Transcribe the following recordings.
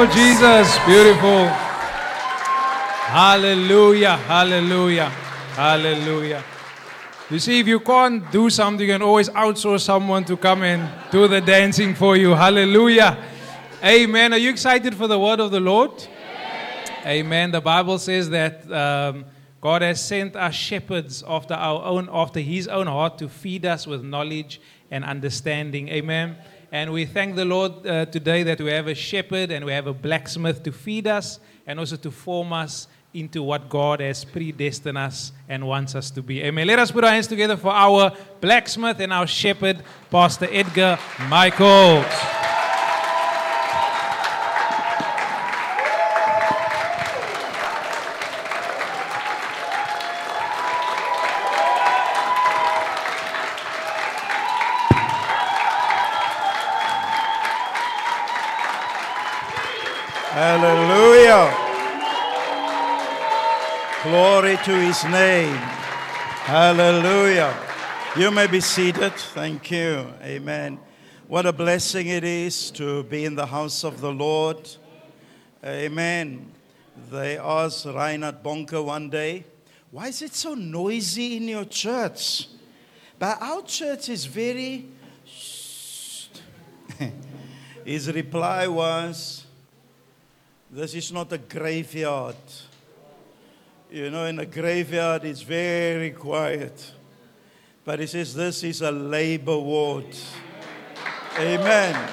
for Jesus. Beautiful. Hallelujah, hallelujah, hallelujah. You see, if you can't do something, you can always outsource someone to come and do the dancing for you. Hallelujah. Amen. Are you excited for the word of the Lord? Amen. The Bible says that um, God has sent us shepherds after our own, after His own heart, to feed us with knowledge and understanding. Amen. And we thank the Lord uh, today that we have a shepherd and we have a blacksmith to feed us and also to form us into what God has predestined us and wants us to be. Amen. Let us put our hands together for our blacksmith and our shepherd, Pastor Edgar Michaels. Glory to his name. Hallelujah. You may be seated. Thank you. Amen. What a blessing it is to be in the house of the Lord. Amen. They asked Reinhard Bonnke one day, Why is it so noisy in your church? But our church is very. His reply was, This is not a graveyard. You know, in a graveyard, it's very quiet. But he says, This is a labor ward. Amen.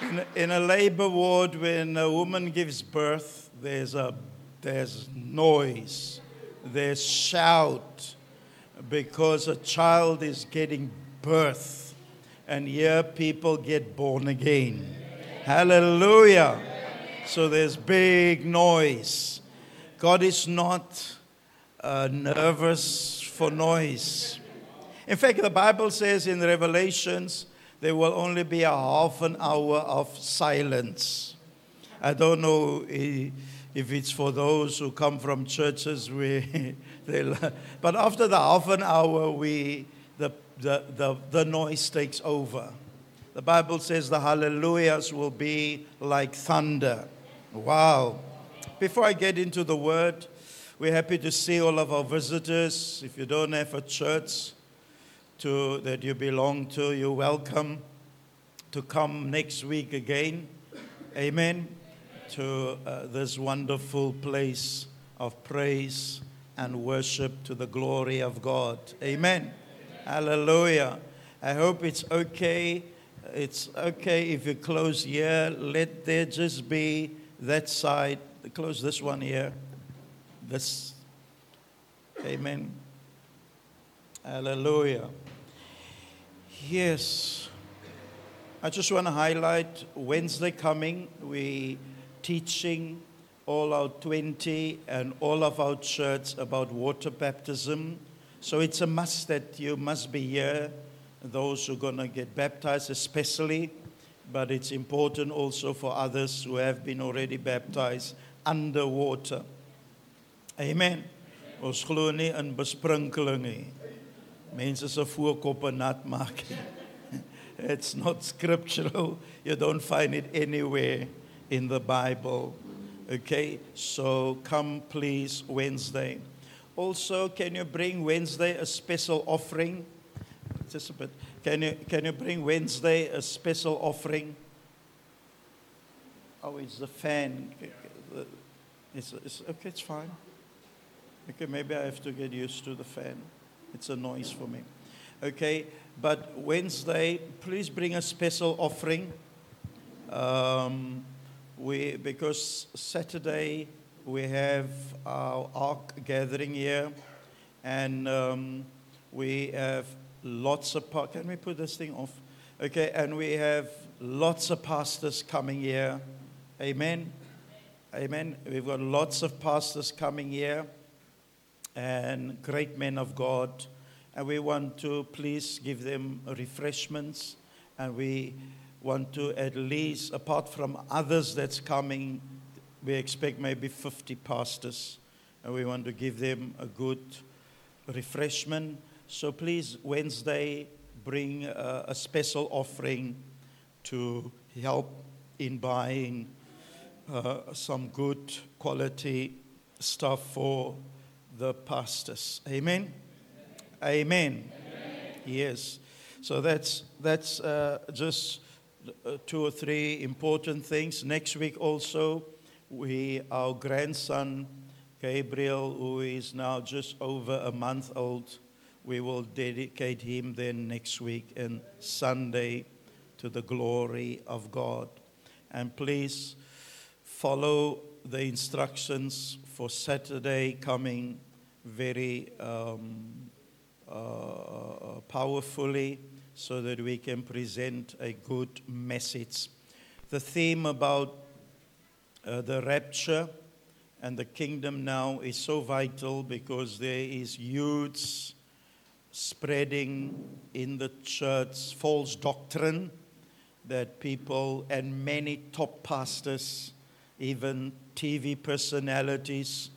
In in a labor ward, when a woman gives birth, there's, a, there's noise, there's shout, because a child is getting birth. And here people get born again. Hallelujah. So there's big noise. God is not uh, nervous for noise. In fact, the Bible says in Revelations there will only be a half an hour of silence. I don't know if it's for those who come from churches where they, but after the half an hour, we the, the, the, the noise takes over. The Bible says the hallelujahs will be like thunder. Wow. Before I get into the word, we're happy to see all of our visitors. If you don't have a church to, that you belong to, you're welcome to come next week again. Amen. To uh, this wonderful place of praise and worship to the glory of God. Amen. Hallelujah. I hope it's okay. It's okay if you close here. Let there just be that side. Close this one here. This. Amen. Hallelujah. Yes. I just want to highlight Wednesday coming, we teaching all our 20 and all of our church about water baptism. So it's a must that you must be here, those who are going to get baptized especially, but it's important also for others who have been already baptized underwater. Amen. Ons glo nie in besprinkeling nie. Mense se voorkoppe nat maak. It's not scriptural. You don't find it anywhere in the Bible. Okay? So come please Wednesday. Also, can you bring Wednesday a special offering? Just a bit. Can you can you bring Wednesday a special offering? Oh, it's the fan. It's, it's okay. It's fine. Okay, maybe I have to get used to the fan. It's a noise for me. Okay, but Wednesday, please bring a special offering. Um, we because Saturday we have our ark gathering here, and um, we have lots of. Pa- Can we put this thing off? Okay, and we have lots of pastors coming here. Amen. Amen. We've got lots of pastors coming here and great men of God. And we want to please give them refreshments. And we, want to at least, apart from others that's coming, we expect maybe 50 pastors, and we want to give them a good refreshment. So please, Wednesday, bring uh, a special offering to help in buying uh, some good quality stuff for the pastors. Amen. Amen. Yes. So that's that's uh, just uh, two or three important things. Next week also, we our grandson Gabriel, who is now just over a month old, we will dedicate him then next week and Sunday to the glory of God. And please follow the instructions for Saturday coming very um, uh, powerfully so that we can present a good message. The theme about uh, the rapture and the kingdom now is so vital because there is huge spreading in the church false doctrine that people and many top pastors, even TV personalities,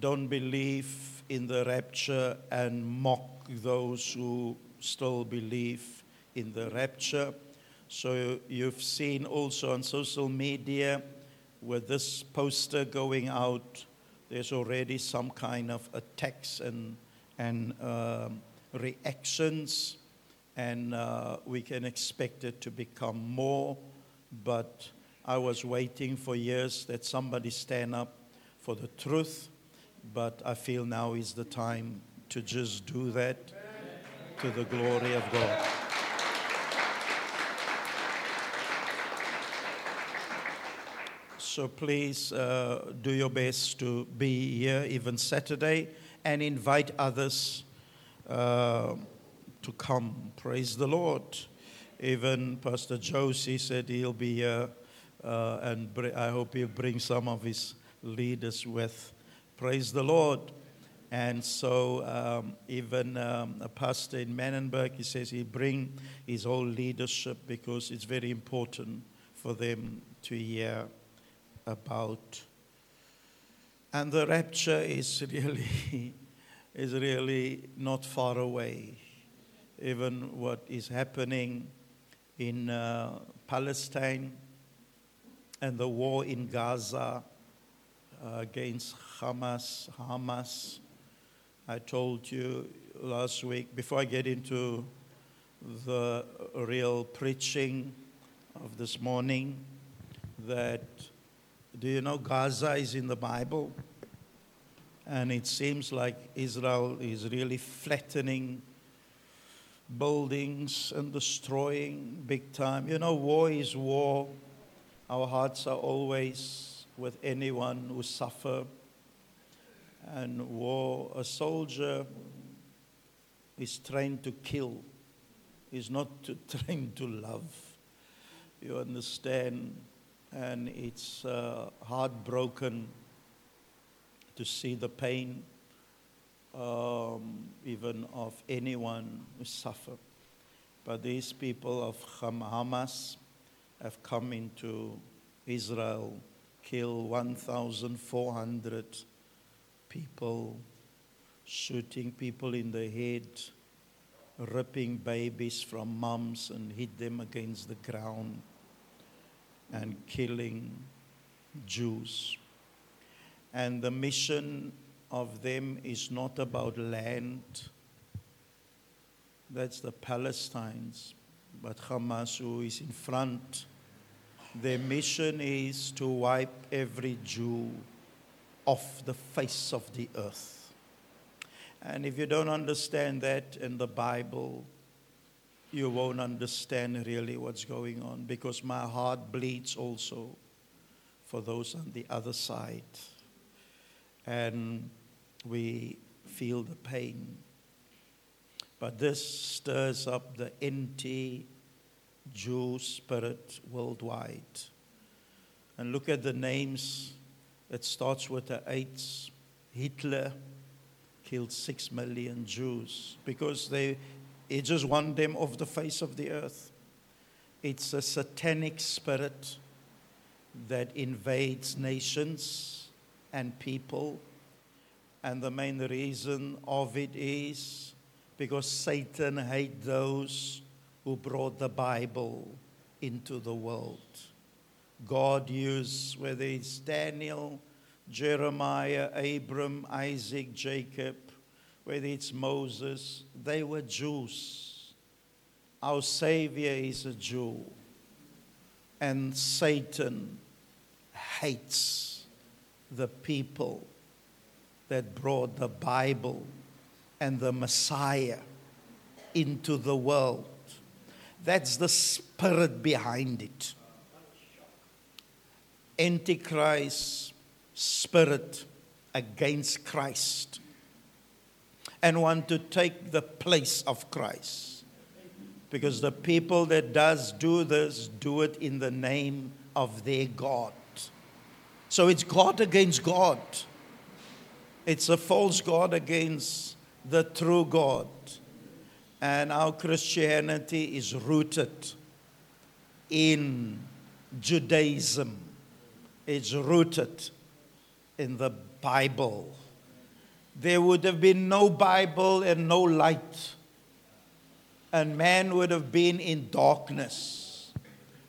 don't believe in the rapture and mock those who still believe in the rapture. So you've seen also on social media with this poster going out, there's already some kind of attacks and, and um, reactions, and uh, we can expect it to become more. But I was waiting for years that somebody stand up for the truth, but I feel now is the time to just do that to the glory of God. So please uh, do your best to be here even Saturday and invite others uh, to come. Praise the Lord. Even Pastor Josie said he'll be here, uh, and br- I hope he'll bring some of his leaders with. Praise the Lord. And so, um, even um, a pastor in Manenberg, he says he'll bring his whole leadership because it's very important for them to hear about. And the rapture is really, is really not far away. Even what is happening in uh, Palestine and the war in Gaza uh, against Hamas, Hamas. I told you last week, before I get into the real preaching of this morning, that do you know Gaza is in the Bible? And it seems like Israel is really flattening buildings and destroying big time. You know, war is war. Our hearts are always with anyone who suffer. And war, a soldier is trained to kill, is not to, trained to love. You understand? And it's uh, heartbroken to see the pain um, even of anyone who suffer. But these people of Hamas have come into Israel, kill 1,400 people, shooting people in the head, ripping babies from moms and hit them against the ground and killing Jews. And the mission of them is not about land, that's the Palestinians, but Hamas, who is in front. Their mission is to wipe every Jew off the face of the earth. And if you don't understand that in the Bible, you won't understand really what's going on because my heart bleeds also for those on the other side. And we feel the pain. But this stirs up the anti Jew spirit worldwide. And look at the names. It starts with the eights. Hitler killed six million Jews because they he just wanted them off the face of the earth. It's a satanic spirit that invades nations and people. And the main reason of it is because Satan hates those who brought the Bible into the world. God used, whether it's Daniel, Jeremiah, Abram, Isaac, Jacob, whether it's Moses, they were Jews. Our Savior is a Jew. And Satan hates the people that brought the Bible and the Messiah into the world. That's the spirit behind it. Antichrist spirit against Christ and want to take the place of Christ. Because the people that does do this do it in the name of their God. So it's God against God. It's a false God against the true God. And our Christianity is rooted in Judaism. It's rooted in the Bible. There would have been no Bible and no light. And man would have been in darkness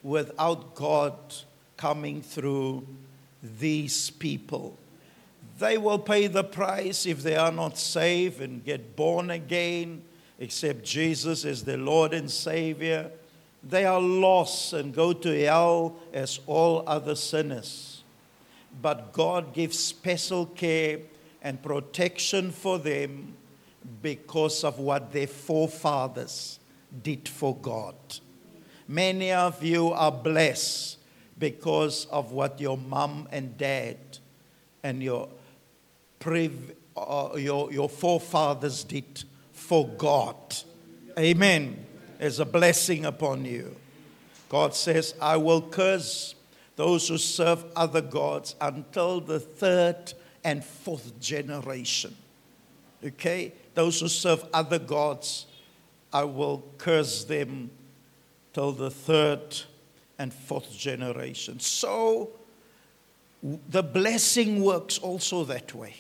without God coming through these people. They will pay the price if they are not saved and get born again, accept Jesus as their Lord and Savior. They are lost and go to hell as all other sinners. But God gives special care and protection for them because of what their forefathers did for God. Many of you are blessed because of what your mom and dad and your, prev- uh, your, your forefathers did for God. Amen. There's a blessing upon you. God says, I will curse those who serve other gods until the third and fourth generation. Okay? Those who serve other gods, I will curse them till the third and fourth generation. So the blessing works also that way.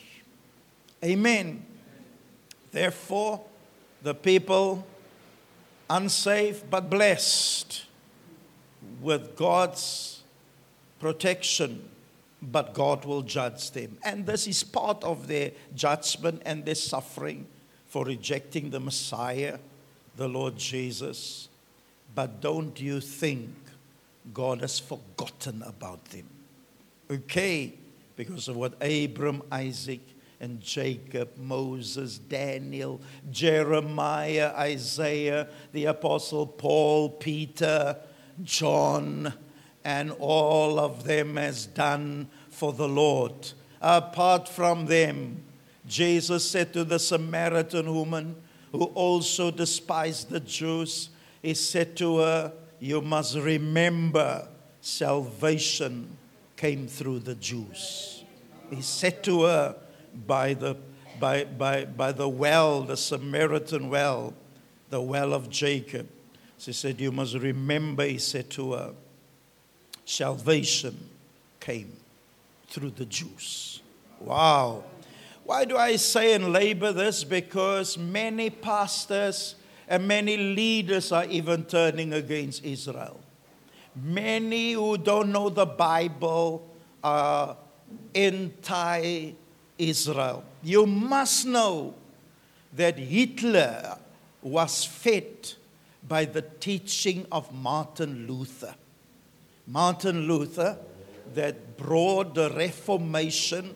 Amen. Therefore, the people unsaved but blessed with God's protection, but God will judge them. And this is part of their judgment and their suffering for rejecting the Messiah, the Lord Jesus. But don't you think God has forgotten about them? Okay, because of what Abram, Isaac, and Jacob, Moses, Daniel, Jeremiah, Isaiah, the Apostle Paul, Peter, John, and all of them has done for the Lord. Apart from them, Jesus said to the Samaritan woman who also despised the Jews, He said to her, You must remember salvation came through the Jews. He said to her, by the, by, by, by the well, the Samaritan well, the well of Jacob. So he said, You must remember, he said to her, salvation came through the Jews. Wow. Why do I say and labor this? Because many pastors and many leaders are even turning against Israel. Many who don't know the Bible are anti Israel. You must know that Hitler was fed by the teaching of Martin Luther. Martin Luther, that brought the Reformation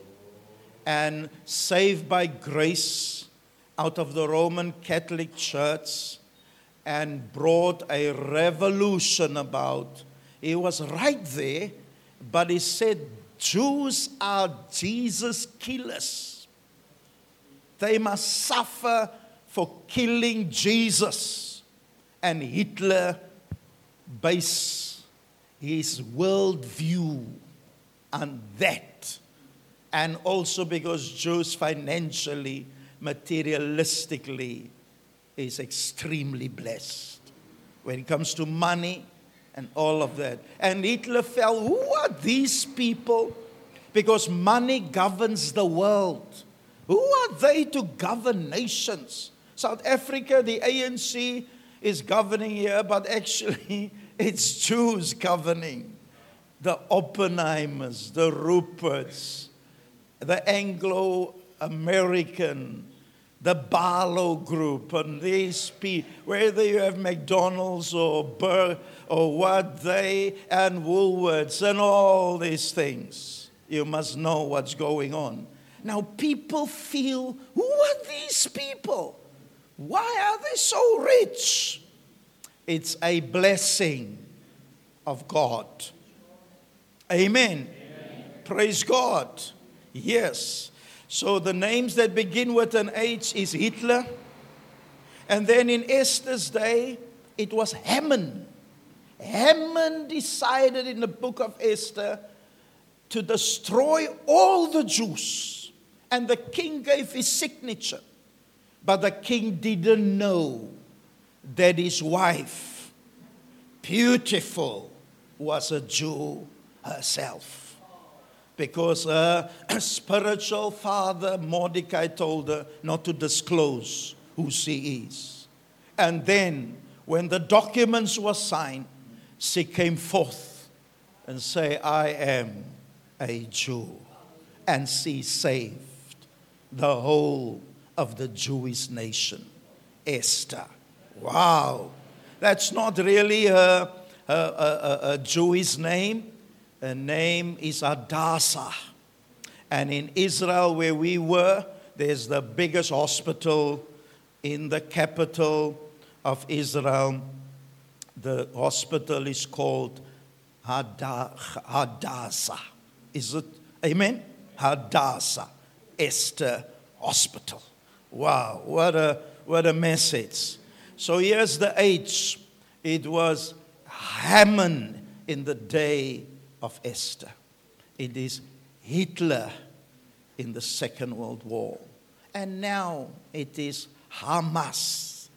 and saved by grace out of the Roman Catholic Church and brought a revolution about. He was right there, but he said Jews are Jesus killers. They must suffer for killing Jesus. And Hitler based his worldview on that. And also because Jews financially, materialistically, is extremely blessed. When it comes to money and all of that. And Hitler fell. Who are these people? Because money governs the world. Who are they to govern nations? South Africa, the ANC is governing here, but actually it's Jews governing. The Oppenheimers, the Ruperts, the Anglo American, the Barlow Group, and these people, whether you have McDonald's or Burr or what they, and Woolworths and all these things, you must know what's going on. Now, people feel, who are these people? Why are they so rich? It's a blessing of God. Amen. Amen. Praise God. Yes. So the names that begin with an H is Hitler. And then in Esther's day, it was Haman. Haman decided in the book of Esther to destroy all the Jews. And the king gave his signature. But the king didn't know that his wife, beautiful, was a Jew herself. Because her spiritual father, Mordecai, told her not to disclose who she is. And then, when the documents were signed, she came forth and say, I am a Jew. And she saved the whole of the Jewish nation, Esther. Wow. That's not really a, a, a, a Jewish name. Her name is Hadassah. And in Israel, where we were, there's the biggest hospital in the capital of Israel the hospital is called Hadassah. Is it? Amen? Hadassah, Esther Hospital. Wow, what a, what a message. So here's the age. It was Haman in the day of Esther. It is Hitler in the Second World War. And now it is Hamas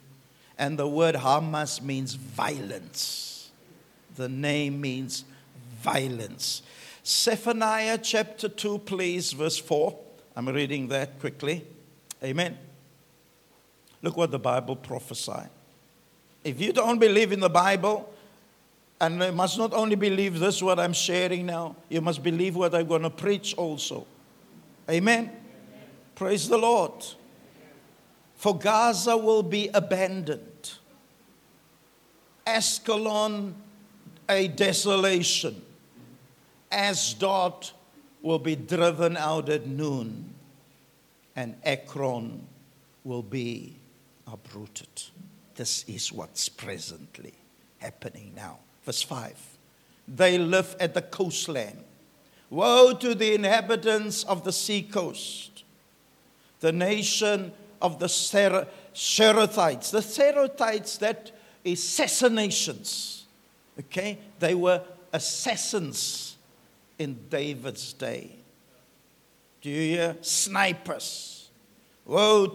and the word Hamas means violence. The name means violence. Zephaniah chapter 2, please, verse 4. I'm reading that quickly. Amen. Look what the Bible prophesied. If you don't believe in the Bible, and you must not only believe this, what I'm sharing now, you must believe what I'm going to preach also. Amen. Amen. Praise the Lord. For Gaza will be abandoned. Ascalon, a desolation. Asdod will be driven out at noon. And Ekron will be uprooted. This is what's presently happening now. Verse 5. They live at the coastland. Woe to the inhabitants of the seacoast. The nation of the Ser- Cherethites. The Cherethites, that assassinations. Okay? They were assassins in David's day. Do you hear? Snipers. Woe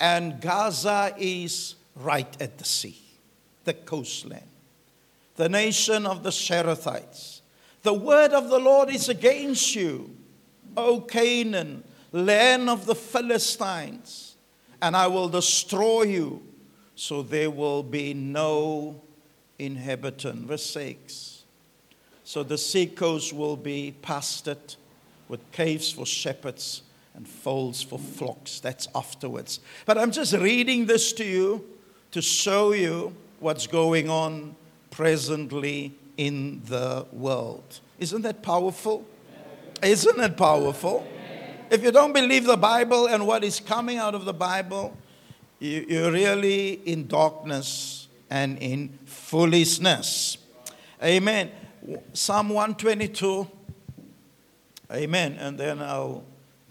and Gaza is right at the sea, the coastland. The nation of the Cherethites. The word of the Lord is against you, O Canaan, land of the Philistines and I will destroy you, so there will be no inhabitant. Verse 6. So the seacoast will be pastured with caves for shepherds and folds for flocks. That's afterwards. But I'm just reading this to you to show you what's going on presently in the world. Isn't that powerful? Isn't it powerful? If you don't believe the Bible and what is coming out of the Bible, you, you're really in darkness and in foolishness. Amen. Psalm 122. Amen. And then I'll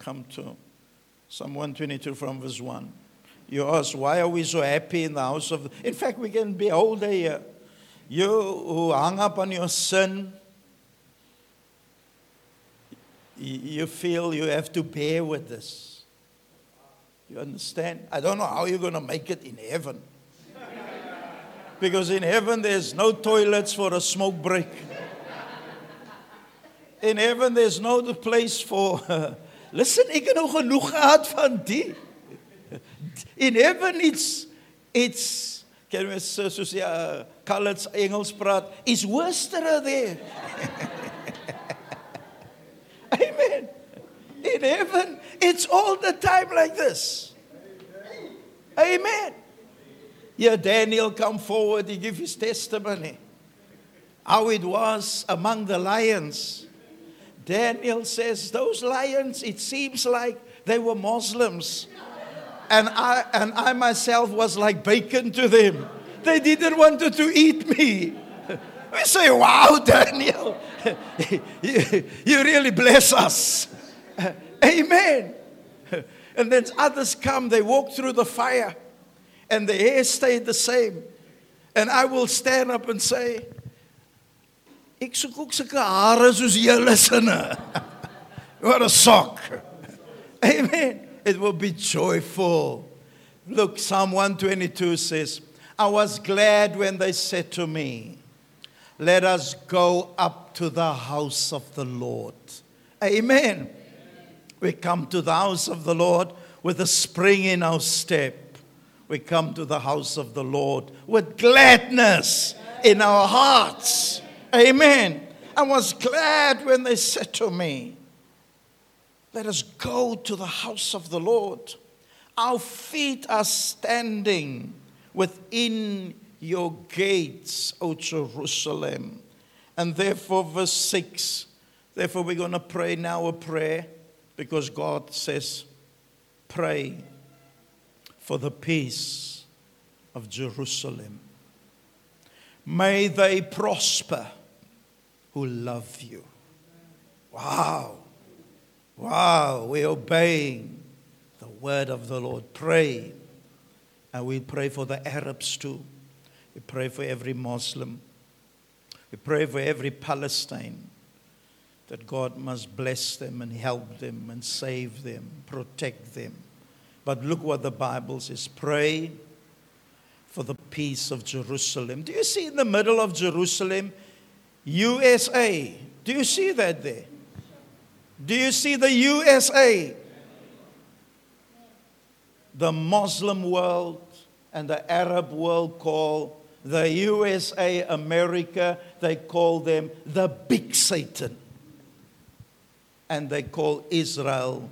come to Psalm 122 from verse 1. You ask, why are we so happy in the house of. In fact, we can be day here. You who hung up on your sin, you feel you have to bear with this. You understand? I don't know how you're going to make it in heaven. Because in heaven there's no toilets for a smoke break. In heaven there's no place for Listen, ek het nou genoeg gehad van die. In heaven it's it's can we so so say uh, Khalid's Engels praat, is worster there. Amen. In heaven, it's all the time like this. Amen. Here, Daniel come forward, he give his testimony. How it was among the lions. Daniel says, those lions, it seems like they were Muslims. And I, and I myself was like bacon to them. They didn't want to to eat me. We say, wow, Daniel, you, you really bless us. Amen. And then others come, they walk through the fire, and the hair stayed the same. And I will stand up and say, Ek soek ook sulke hare soos julle sinne. What a sock. Amen. It will be joyful. Look, Psalm 122 says, I was glad when they said to me, Let us go up to the house of the Lord. Amen. We come to the house of the Lord with a spring in our step. We come to the house of the Lord with gladness in our hearts. Amen. I was glad when they said to me, Let us go to the house of the Lord. Our feet are standing within your gates, O Jerusalem. And therefore, verse 6, therefore, we're going to pray now a prayer because God says, Pray for the peace of Jerusalem. May they prosper who love you. Wow. Wow. We're obeying the word of the Lord. Pray. And we pray for the Arabs too. We pray for every Muslim. We pray for every Palestine that God must bless them and help them and save them, protect them. But look what the Bible says pray for the peace of Jerusalem. Do you see in the middle of Jerusalem, USA? Do you see that there? Do you see the USA? The Muslim world and the Arab world call the USA, America, they call them the big Satan. And they call Israel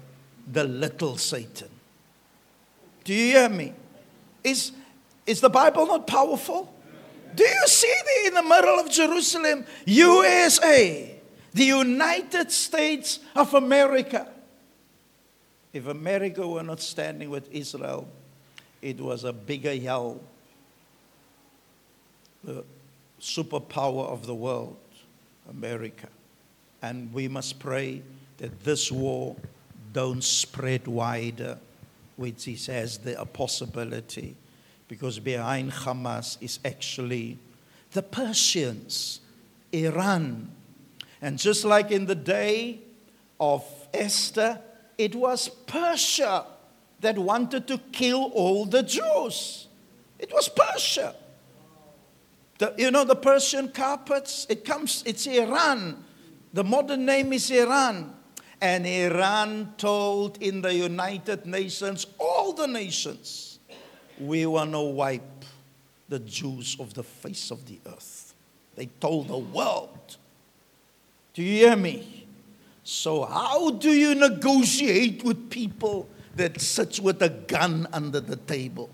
the little Satan. Do you hear me? Is, is the Bible not powerful? Do you see there in the middle of Jerusalem, USA, the United States of America? If America were not standing with Israel, it was a bigger yell. The superpower of the world, America. And we must pray that this war don't spread wider, which is has the possibility. Because behind Hamas is actually the Persians, Iran. And just like in the day of Esther, it was Persia that wanted to kill all the Jews. It was Persia. The, you know, the Persian carpets, it comes, it's Iran. The modern name is Iran. And Iran told in the United Nations, all the nations, we want to wipe the Jews off the face of the earth. They told the world. Do you hear me? So, how do you negotiate with people that sits with a gun under the table?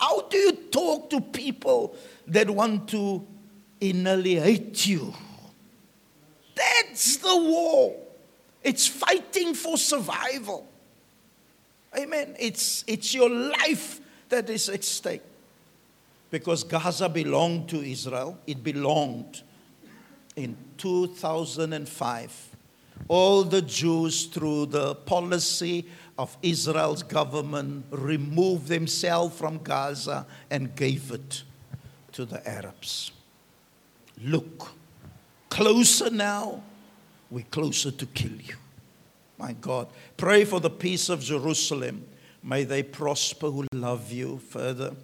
How do you talk to people that want to annihilate you? That's the war. It's fighting for survival. Amen. It's, it's your life that is at stake. Because Gaza belonged to Israel, it belonged in 2005. All the Jews, through the policy of Israel's government, removed themselves from Gaza and gave it to the Arabs. Look, closer now, we're closer to kill you. My God, pray for the peace of Jerusalem. May they prosper who love you further.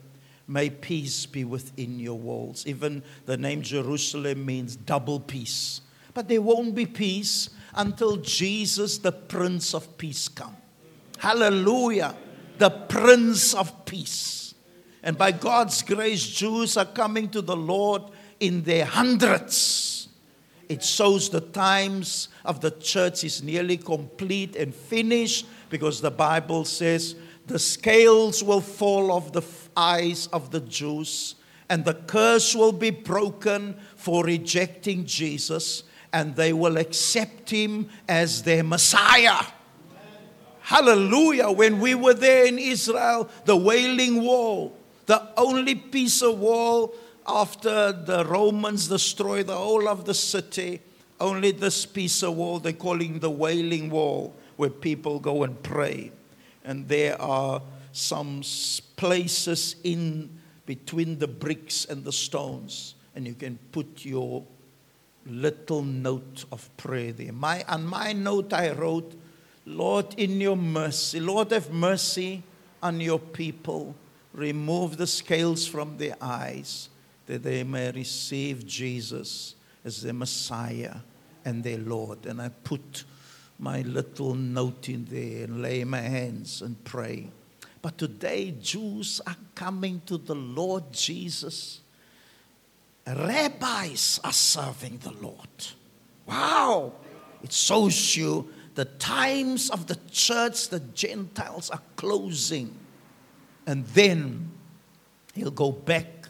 May peace be within your walls. Even the name Jerusalem means double peace. But there won't be peace until Jesus, the Prince of Peace, come. Hallelujah. The Prince of Peace. And by God's grace, Jews are coming to the Lord in their hundreds. It shows the times of the church is nearly complete and finished because the Bible says the scales will fall off the eyes of the Jews, and the curse will be broken for rejecting Jesus, and they will accept him as their Messiah. Hallelujah. When we were there in Israel, the Wailing Wall, the only piece of wall after the Romans destroyed the whole of the city, only this piece of wall they're calling the Wailing Wall, where people go and pray. And there are some places in between the bricks and the stones, and you can put your little note of prayer there. My, on my note, I wrote, Lord, in your mercy, Lord, have mercy on your people. Remove the scales from their eyes that they may receive Jesus as their Messiah and their Lord. And I put my little note in there and lay my hands and pray. But today, Jews are coming to the Lord Jesus. Rabbis are serving the Lord. Wow! It shows you the times of the church, the Gentiles are closing. And then he'll go back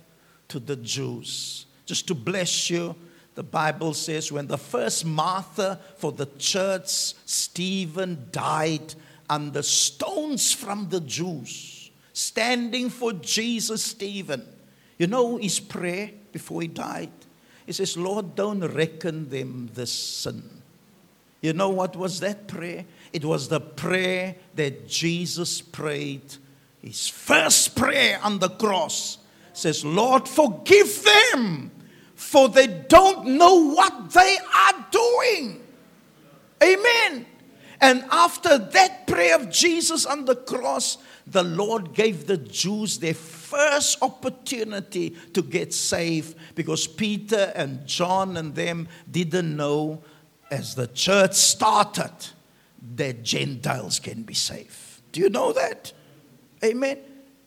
to the Jews. Just to bless you, the Bible says when the first martyr for the church, Stephen, died under stones from the Jews, standing for Jesus, Stephen. You know his prayer before he died? He says, Lord, don't reckon them this sin. You know what was that prayer? It was the prayer that Jesus prayed, his first prayer on the cross. Says, Lord, forgive them for they don't know what they are doing. Amen. And after that prayer of Jesus on the cross, the Lord gave the Jews their first opportunity to get saved because Peter and John and them didn't know as the church started that Gentiles can be saved. Do you know that? Amen.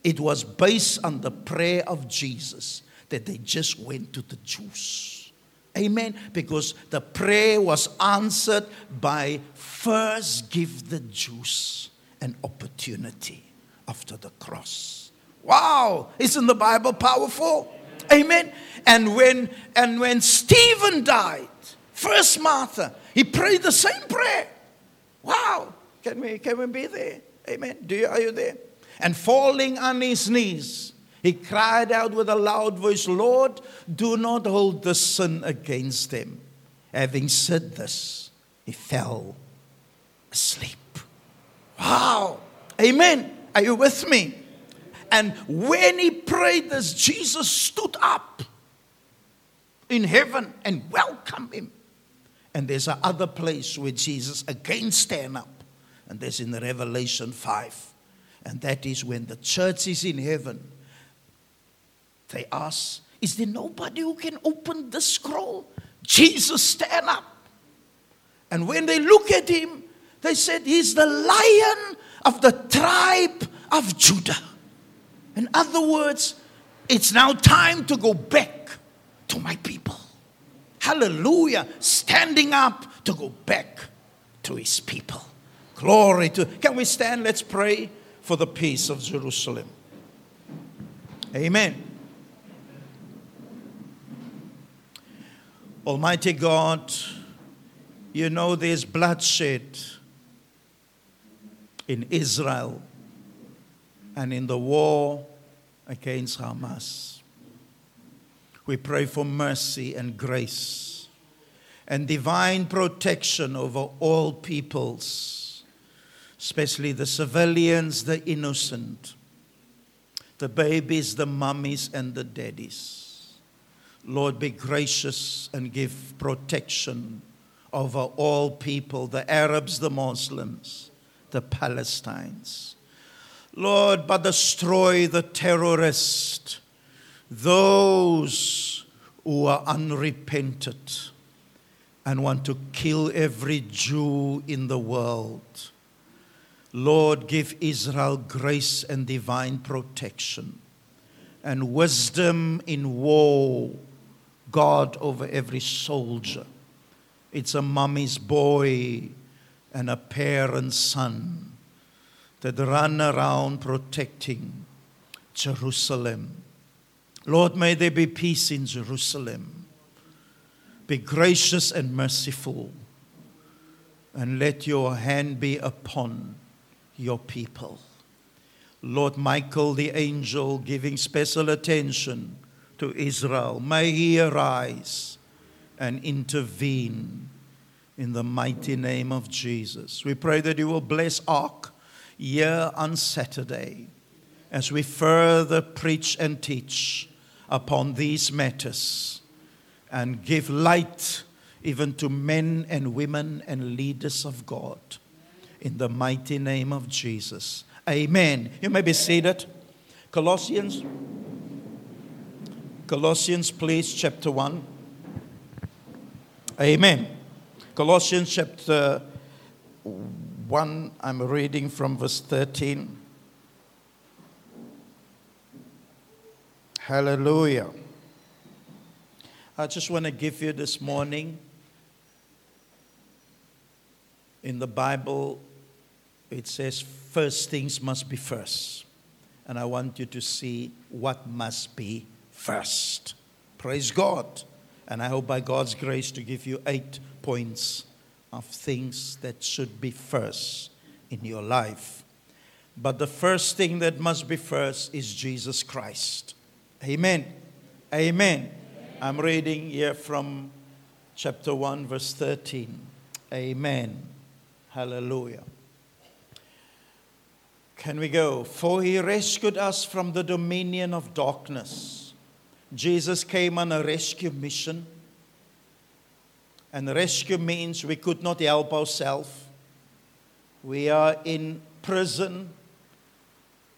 It was based on the prayer of Jesus that they just went to the Jews. Amen. Because the prayer was answered by first give the Jews an opportunity after the cross. Wow, isn't the Bible powerful? Amen. And when and when Stephen died, first martyr, he prayed the same prayer. Wow. Can we can we be there? Amen. Do you are you there? And falling on his knees, he cried out with a loud voice, Lord, do not hold this sin against them. Having said this, he fell asleep. Wow. Amen. Are you with me? And when he prayed this, Jesus stood up in heaven and welcomed him. And there's another place where Jesus again stand up. And that's in Revelation 5. And that is when the church is in heaven they ask, Is there nobody who can open the scroll? Jesus stand up. And when they look at him, they said, He's the lion of the tribe of Judah. In other words, it's now time to go back to my people. Hallelujah. Standing up to go back to his people. Glory to. Can we stand? Let's pray for the peace of Jerusalem. Amen. Almighty God, you know there's bloodshed in Israel and in the war against Hamas. We pray for mercy and grace and divine protection over all peoples, especially the civilians, the innocent, the babies, the mummies, and the daddies. Lord, be gracious and give protection over all people the Arabs, the Muslims, the Palestinians. Lord, but destroy the terrorist those who are unrepentant and want to kill every Jew in the world. Lord, give Israel grace and divine protection and wisdom in war, God, over every soldier. It's a mummy's boy and a parent's son that run around protecting Jerusalem. Lord, may there be peace in Jerusalem. Be gracious and merciful, and let your hand be upon your people. Lord Michael, the angel, giving special attention to Israel, may he arise and intervene in the mighty name of Jesus. We pray that you will bless Ark here on Saturday as we further preach and teach upon these matters and give light even to men and women and leaders of God. In the mighty name of Jesus. Amen. You may be seated. Colossians. Colossians, please, chapter 1. Amen. Colossians chapter 1, I'm reading from verse 13. Hallelujah. I just want to give you this morning in the Bible, it says, first things must be first. And I want you to see what must be first. Praise God. And I hope by God's grace to give you eight points of things that should be first in your life. But the first thing that must be first is Jesus Christ. Amen. Amen. I'm reading here from chapter 1, verse 13. Amen. Hallelujah. Can we go? For he rescued us from the dominion of darkness. Jesus came on a rescue mission. And rescue means we could not help ourselves. We are in prison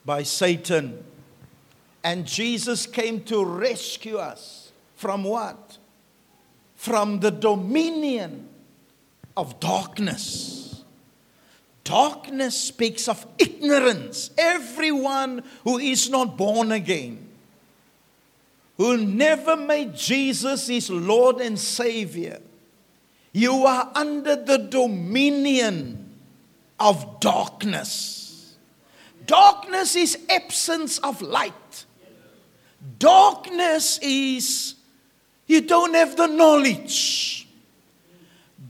by Satan. And Jesus came to rescue us from what? From the dominion of darkness. Darkness speaks of ignorance. Everyone who is not born again, who never made Jesus his Lord and Savior, you are under the dominion of darkness. Darkness is absence of light. Darkness is you don't have the knowledge.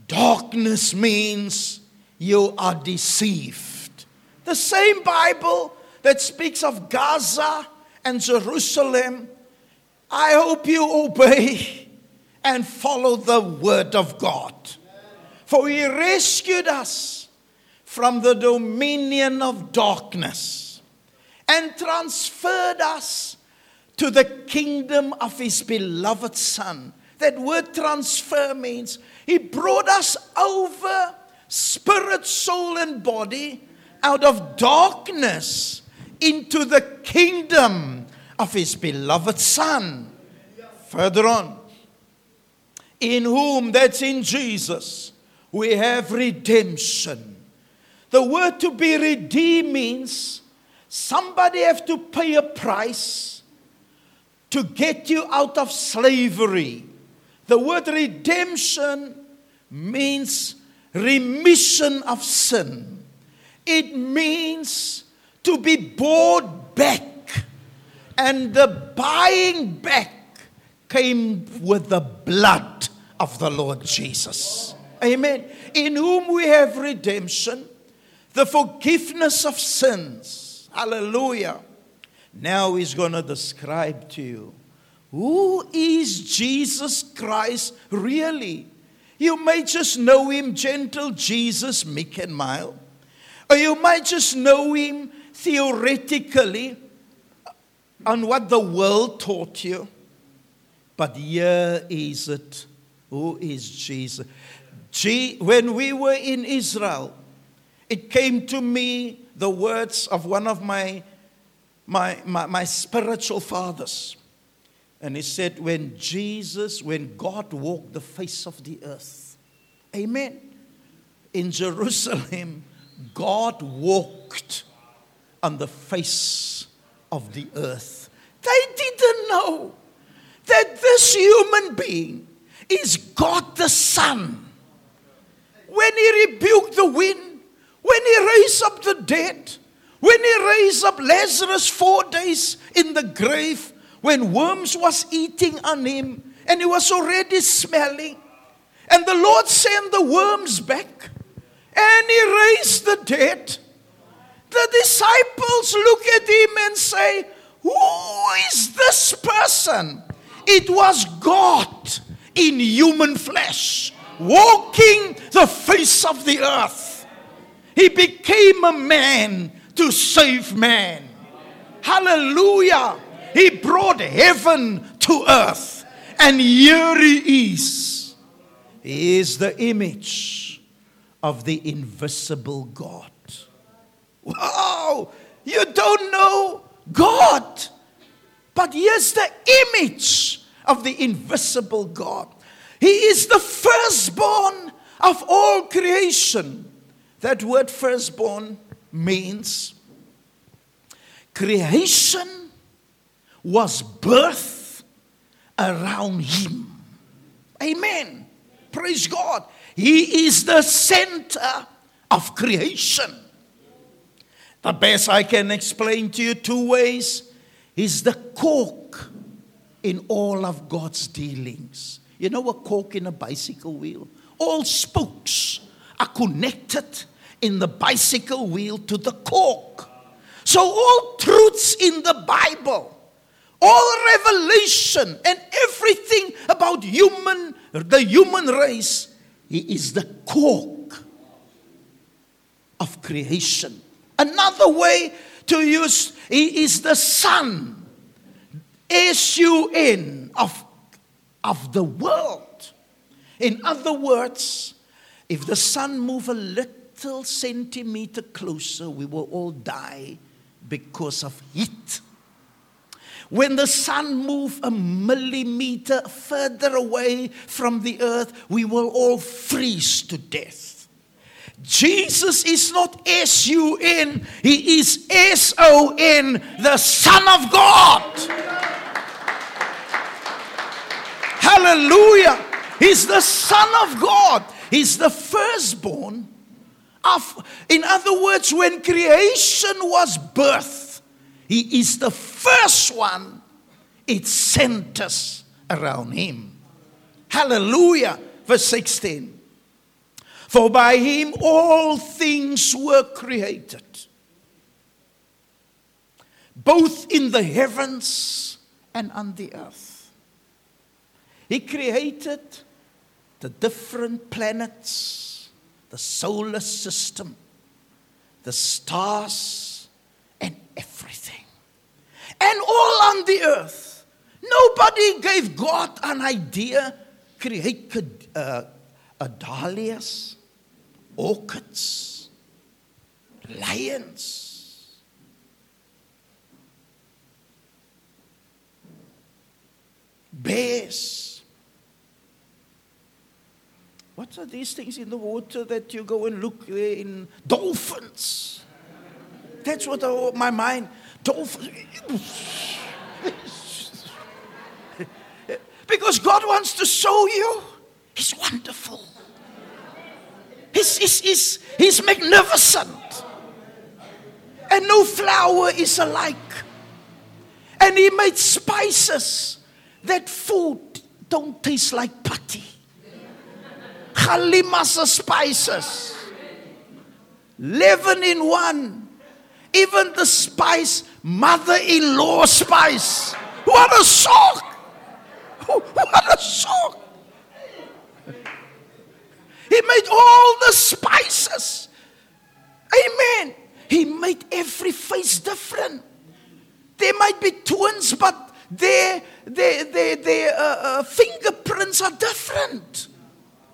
Darkness means you are deceived. The same Bible that speaks of Gaza and Jerusalem, I hope you obey and follow the word of God. For he rescued us from the dominion of darkness and transferred us to the kingdom of his beloved Son. That word transfer means he brought us over spirit, soul, and body out of darkness into the kingdom of his beloved Son. Further on, in whom, that's in Jesus, we have redemption. The word to be redeemed means somebody have to pay a price to get you out of slavery. The word redemption means remission of sin. It means to be bought back. And the buying back came with the blood of the Lord Jesus. Amen. In whom we have redemption, the forgiveness of sins. Hallelujah. Now he's going to describe to you who is Jesus Christ really? You may just know him, gentle Jesus, meek and mild. Or you might just know him theoretically on what the world taught you. But here is it. Who is Jesus? G- when we were in Israel, it came to me the words of one of my, my, my, my spiritual fathers. And he said, when Jesus, when God walked the face of the earth, amen. In Jerusalem, God walked on the face of the earth. They didn't know that this human being is God the Son. When he rebuked the wind, when he raised up the dead, when he raised up Lazarus four days in the grave, when worms was eating on him and he was already smelling, and the Lord sent the worms back, and he raised the dead. The disciples look at him and say, Who is this person? It was God in human flesh, walking the face of the earth. He became a man to save man. Hallelujah. He brought heaven to earth. And here he is. He is the image of the invisible God. Wow! You don't know God. But here's the image of the invisible God. He is the firstborn of all creation. That word firstborn means creation was birth around him. Amen. Praise God. He is the center of creation. The best I can explain to you two ways is the cork in all of God's dealings. You know a cork in a bicycle wheel? All spokes are connected in the bicycle wheel to the cork. So, all truths in the Bible, all revelation, and everything about human, the human race, he is the cork of creation. Another way to use, is the sun S-U-N of, of the world. In other words, if the sun move a little centimeter closer, we will all die because of heat. When the sun move a millimeter further away from the earth, we will all freeze to death. Jesus is not S U N, He is S O N, the Son of God. Hallelujah. He's the Son of God. He's the firstborn of, in other words, when creation was birth, He is the first one. It centers around Him. Hallelujah. Verse 16. For by Him all things were created, both in the heavens and on the earth he created the different planets, the solar system, the stars, and everything. And all on the earth. Nobody gave God an idea, create uh, dahlias, orchids, lions. Bears, what are these things in the water that you go and look there in? Dolphins. That's what I, my mind, dolphins. because God wants to show you He's wonderful. He's, he's, he's, he's magnificent. And no flower is alike. And He made spices that food don't taste like putty. Kalimasa spices. Eleven in one. Even the spice, mother in law spice. What a shock! What a shock! He made all the spices. Amen. He made every face different. There might be twins, but their, their, their, their uh, uh, fingerprints are different.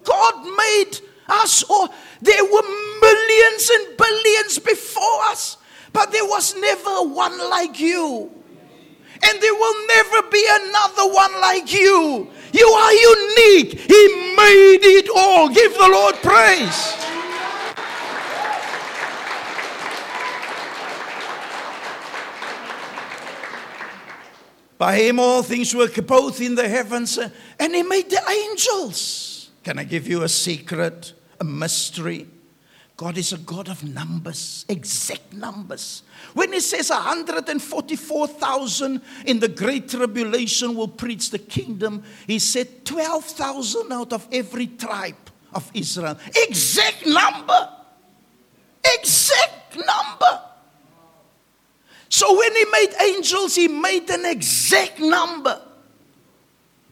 God made us, or there were millions and billions before us, but there was never one like you. And there will never be another one like you. You are unique. He made it all. Give the Lord praise. By him all things were both in the heavens, and he made the angels. Can I give you a secret, a mystery? God is a God of numbers, exact numbers. When he says 144,000 in the great tribulation will preach the kingdom, he said 12,000 out of every tribe of Israel. Exact number. Exact number. So when he made angels, he made an exact number.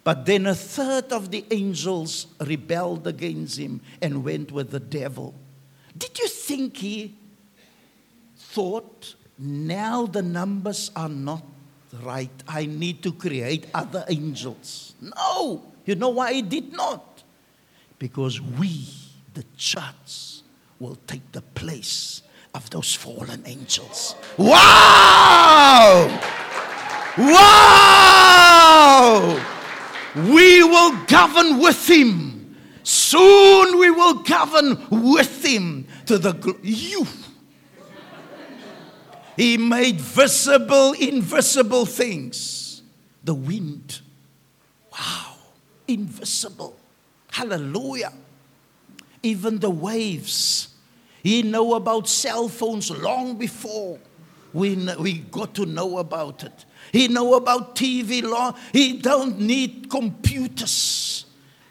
But then a third of the angels rebelled against him and went with the devil. Did you think he thought, now the numbers are not right, I need to create other angels? No. You know why he did not? Because we, the church, will take the place of those fallen angels. Wow! Wow! We will govern with him. Soon we will govern with him to the gl- you. He made visible, invisible things. The wind. Wow. Invisible. Hallelujah. Even the waves. He know about cell phones long before we, kn- we got to know about it. He know about TV long. He don't need computers.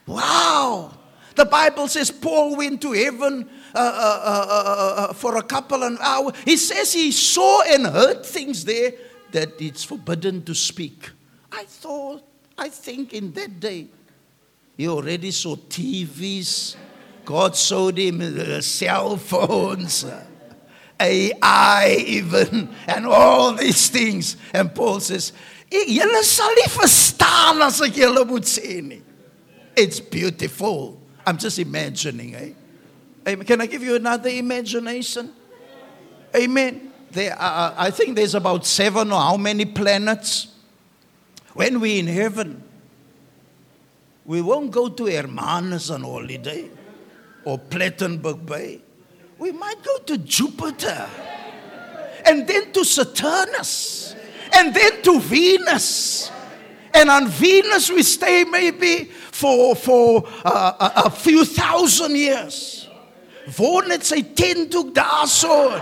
Wow. The Bible says Paul went to heaven uh, uh, uh, uh, for a couple of hours. He says he saw and heard things there that it's forbidden to speak. I thought, I think in that day, he already saw TVs. God showed him uh, cell phones, uh, AI even, and all these things. And Paul says, "Eh. It's beautiful. I'm just imagining, eh? Can I give you another imagination? Amen. There are, I think there's about seven or how many planets. When we're in heaven, we won't go to Hermanus on holiday or Plettenberg Bay. We might go to Jupiter and then to Saturnus and then to Venus. And on Venus, we stay maybe for, for uh, a, a few thousand years. Daarso.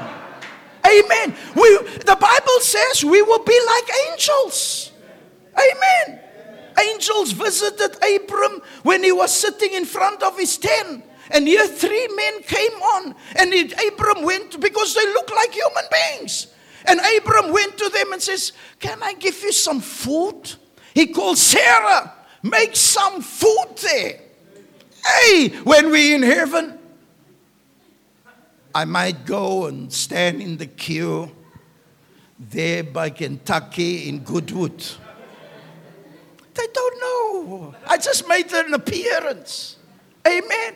Amen. We, the Bible says we will be like angels. Amen. Angels visited Abram when he was sitting in front of his tent. And here three men came on. And it, Abram went because they look like human beings. And Abram went to them and says, Can I give you some food? He called Sarah, make some food there. Hey, when we're in heaven, I might go and stand in the queue there by Kentucky in Goodwood. They don't know. I just made an appearance. Amen.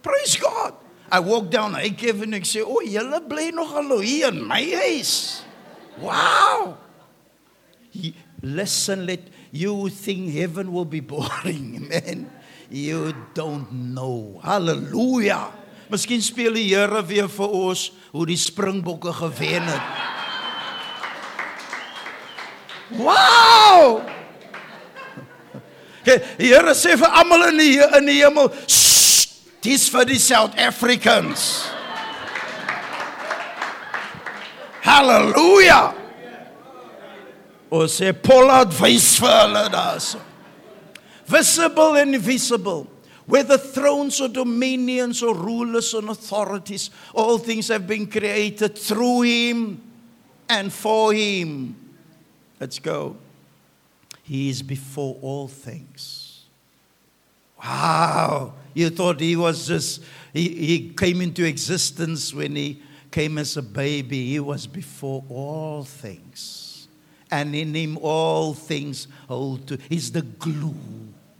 Praise God. I walk down Highcliffe en ek sê, "O, julle bly nog al hier in my huis." Wow. Listen, let you think heaven will be boring, man. You don't know. Hallelujah. Miskien speel die Here weer vir ons hoe die Springbokke gewen het. Wow! Die Here sê vir almal in die in die hemel, "Sst, dis vir die South Africans." Hallelujah. Ons sê Pollard wys vir hulle. Visible and invisible. Whether thrones or dominions or rulers and authorities, all things have been created through him and for him. Let's go. He is before all things. Wow. You thought he was just, he, he came into existence when he came as a baby. He was before all things. And in him all things hold to. He's the glue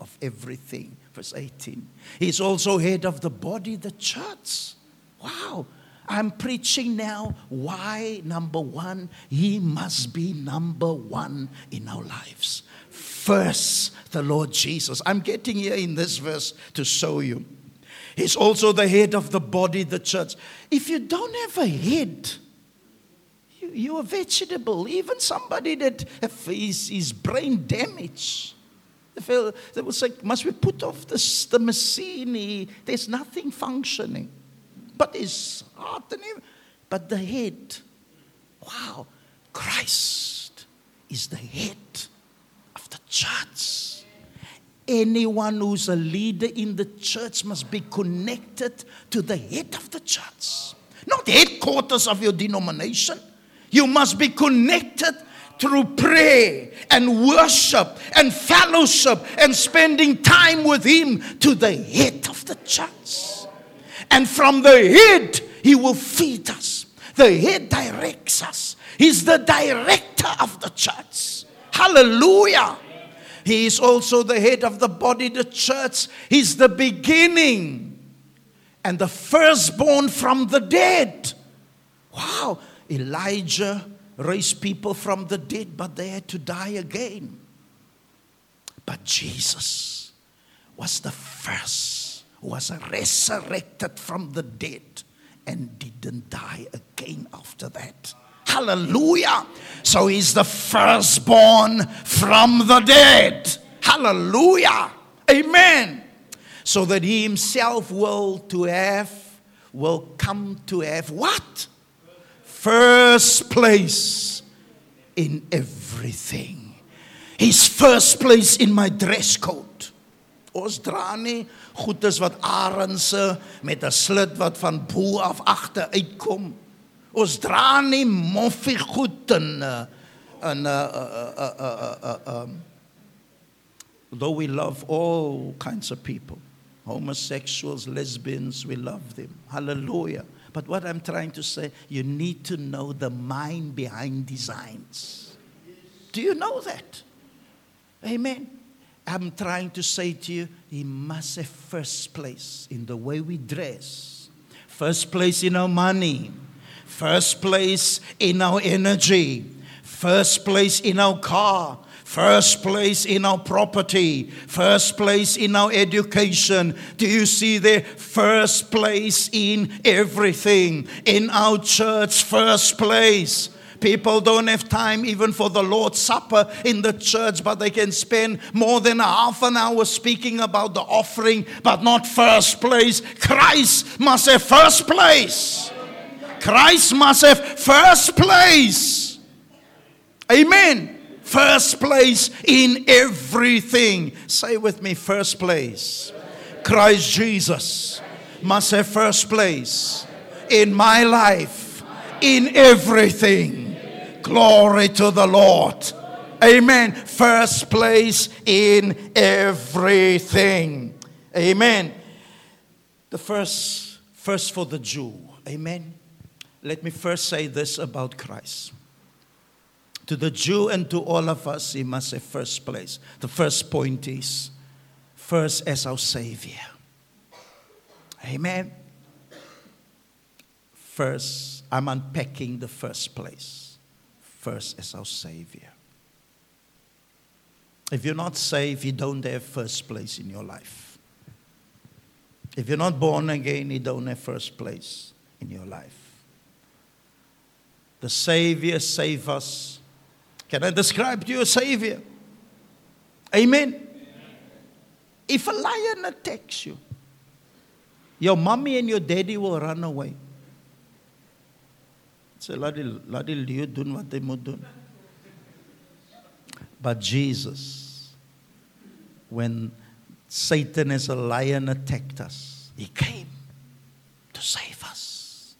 of everything. Verse 18. He's also head of the body, the church. Wow. I'm preaching now why, number one, He must be number one in our lives. First, the Lord Jesus. I'm getting here in this verse to show you. He's also the head of the body, the church. If you don't have a head, you, you're a vegetable. Even somebody that is, is brain damaged. They, will say, Must we put off this, the machine? There's nothing functioning. But his heart and him, but the head. Wow, Christ is the head of the church. Anyone who's a leader in the church must be connected to the head of the church, not headquarters of your denomination. You must be connected through prayer and worship and fellowship and spending time with Him to the head of the church. And from the head, He will feed us. The head directs us. He's the director of the church. Hallelujah. He is also the head of the body, the church. He's the beginning and the firstborn from the dead. Wow. Elijah raised people from the dead, but they had to die again. But Jesus was the first, who was resurrected from the dead and didn't die again after that. Hallelujah. So he's the firstborn from the dead. Hallelujah. Amen. So that he himself will to have will come to have what? First place in everything. He's first place in my dress code. Ons dra nie goedes wat arendse met 'n slit wat van bo af agter uitkom. Ons dra nie moffie goed en en though we love all kinds of people, homosexuals, lesbians, we love them. Hallelujah. But what I'm trying to say, you need to know the mind behind designs. Do you know that? Amen. I'm trying to say to you, he must have first place in the way we dress, first place in our money, first place in our energy, first place in our car, First place in our property, first place in our education. Do you see the First place in everything. In our church, first place. People don't have time even for the Lord's Supper in the church, but they can spend more than a half an hour speaking about the offering, but not first place. Christ must have first place. Christ must have first place. Amen. First place in everything. Say with me, first place. Christ Jesus must have first place in my life, in everything. Glory to the Lord. Amen. First place in everything. Amen. The first, first for the Jew. Amen. Let me first say this about Christ. To the Jew and to all of us, he must have first place. The first point is first as our Savior. Amen. First, I'm unpacking the first place. First as our Savior. If you're not saved, you don't have first place in your life. If you're not born again, you don't have first place in your life. The Savior save us. Can I describe to you a Savior? Amen. If a lion attacks you, your mommy and your daddy will run away. Sê laat die laat die leeu doen wat hy. But Jesus when Satan as a lion attacked us, he came to save us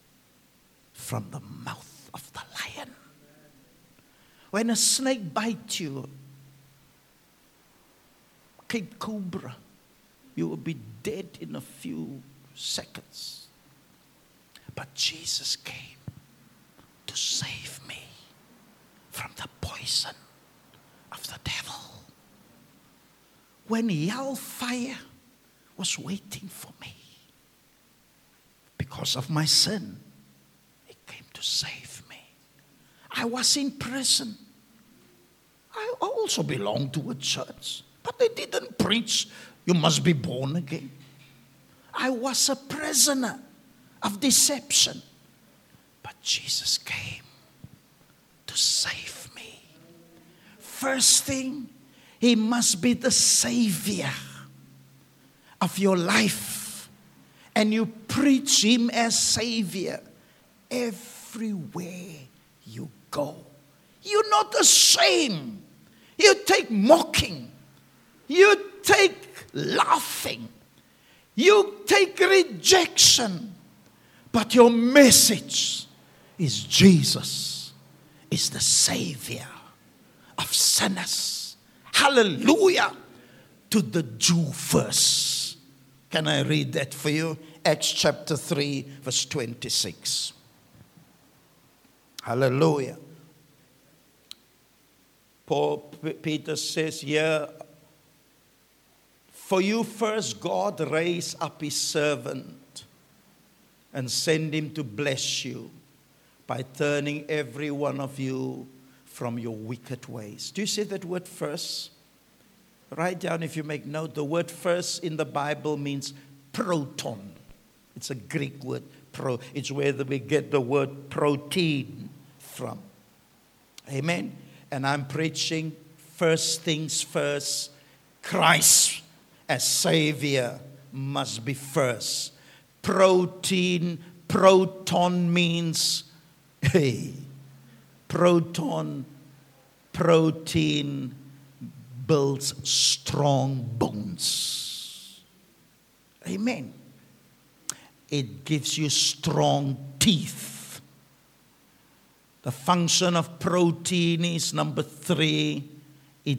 from the mouth. When a snake bites you, Cape Cobra, you will be dead in a few seconds. But Jesus came to save me from the poison of the devil. When hellfire was waiting for me because of my sin, he came to save me. I was in prison. I also belonged to a church, but they didn't preach, you must be born again. I was a prisoner of deception, but Jesus came to save me. First thing, He must be the Savior of your life. And you preach Him as Savior everywhere you go. You're not ashamed. You take mocking. You take laughing. You take rejection. But your message is Jesus is the Savior of sinners. Hallelujah to the Jew first. Can I read that for you? Acts chapter 3, verse 26. Hallelujah. Paul Peter says here, For you first God raised up his servant and sent him to bless you by turning every one of you from your wicked ways. Do you see that word first? Write down if you make note. The word first in the Bible means proton. It's a Greek word, pro. It's where we get the word protein from. Amen. And I'm preaching first things first. Christ as Savior must be first. Protein, proton means, hey, proton, protein builds strong bones. Amen. It gives you strong teeth. The function of protein is number three, it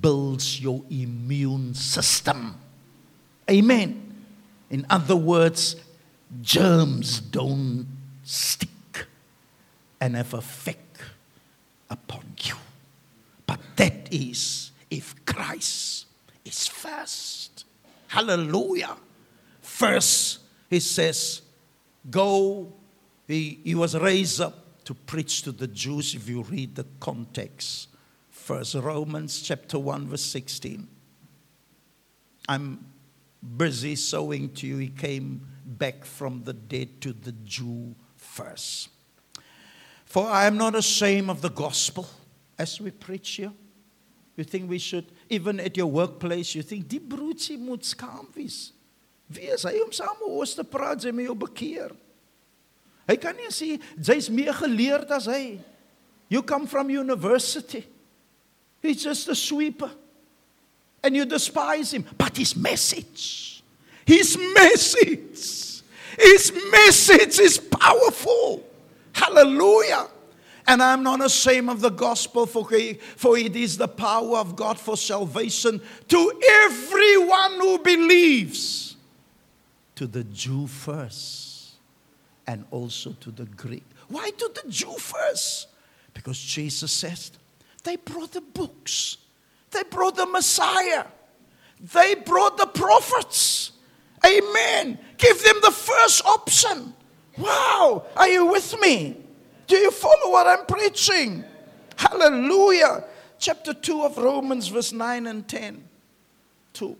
builds your immune system. Amen. In other words, germs don't stick and have effect upon you. But that is if Christ is first. Hallelujah. First, he says, go. He, he was raised up to preach to the Jews if you read the context. First Romans chapter 1, verse 16. I'm busy sowing to you. He came back from the dead to the Jew first. For I am not ashamed of the gospel as we preach here. You think we should, even at your workplace, you think, die moet skaam wees. Wie is hy om saam te praat, sy jou bekeer? Hy kan nie sê, jy's meer geleerd as hy. You come from university. He's just a sweeper. And you despise him. But his message, his message, his message is powerful. Hallelujah. And I'm not ashamed of the gospel, for, for it is the power of God for salvation to everyone who believes, to the Jew first, and also to the Greek. Why to the Jew first? Because Jesus says, they brought the books, they brought the Messiah, they brought the prophets. Amen. Give them the first option. Wow, are you with me? Do you follow what I'm preaching? Hallelujah. Chapter 2 of Romans, verse 9 and 10. 2.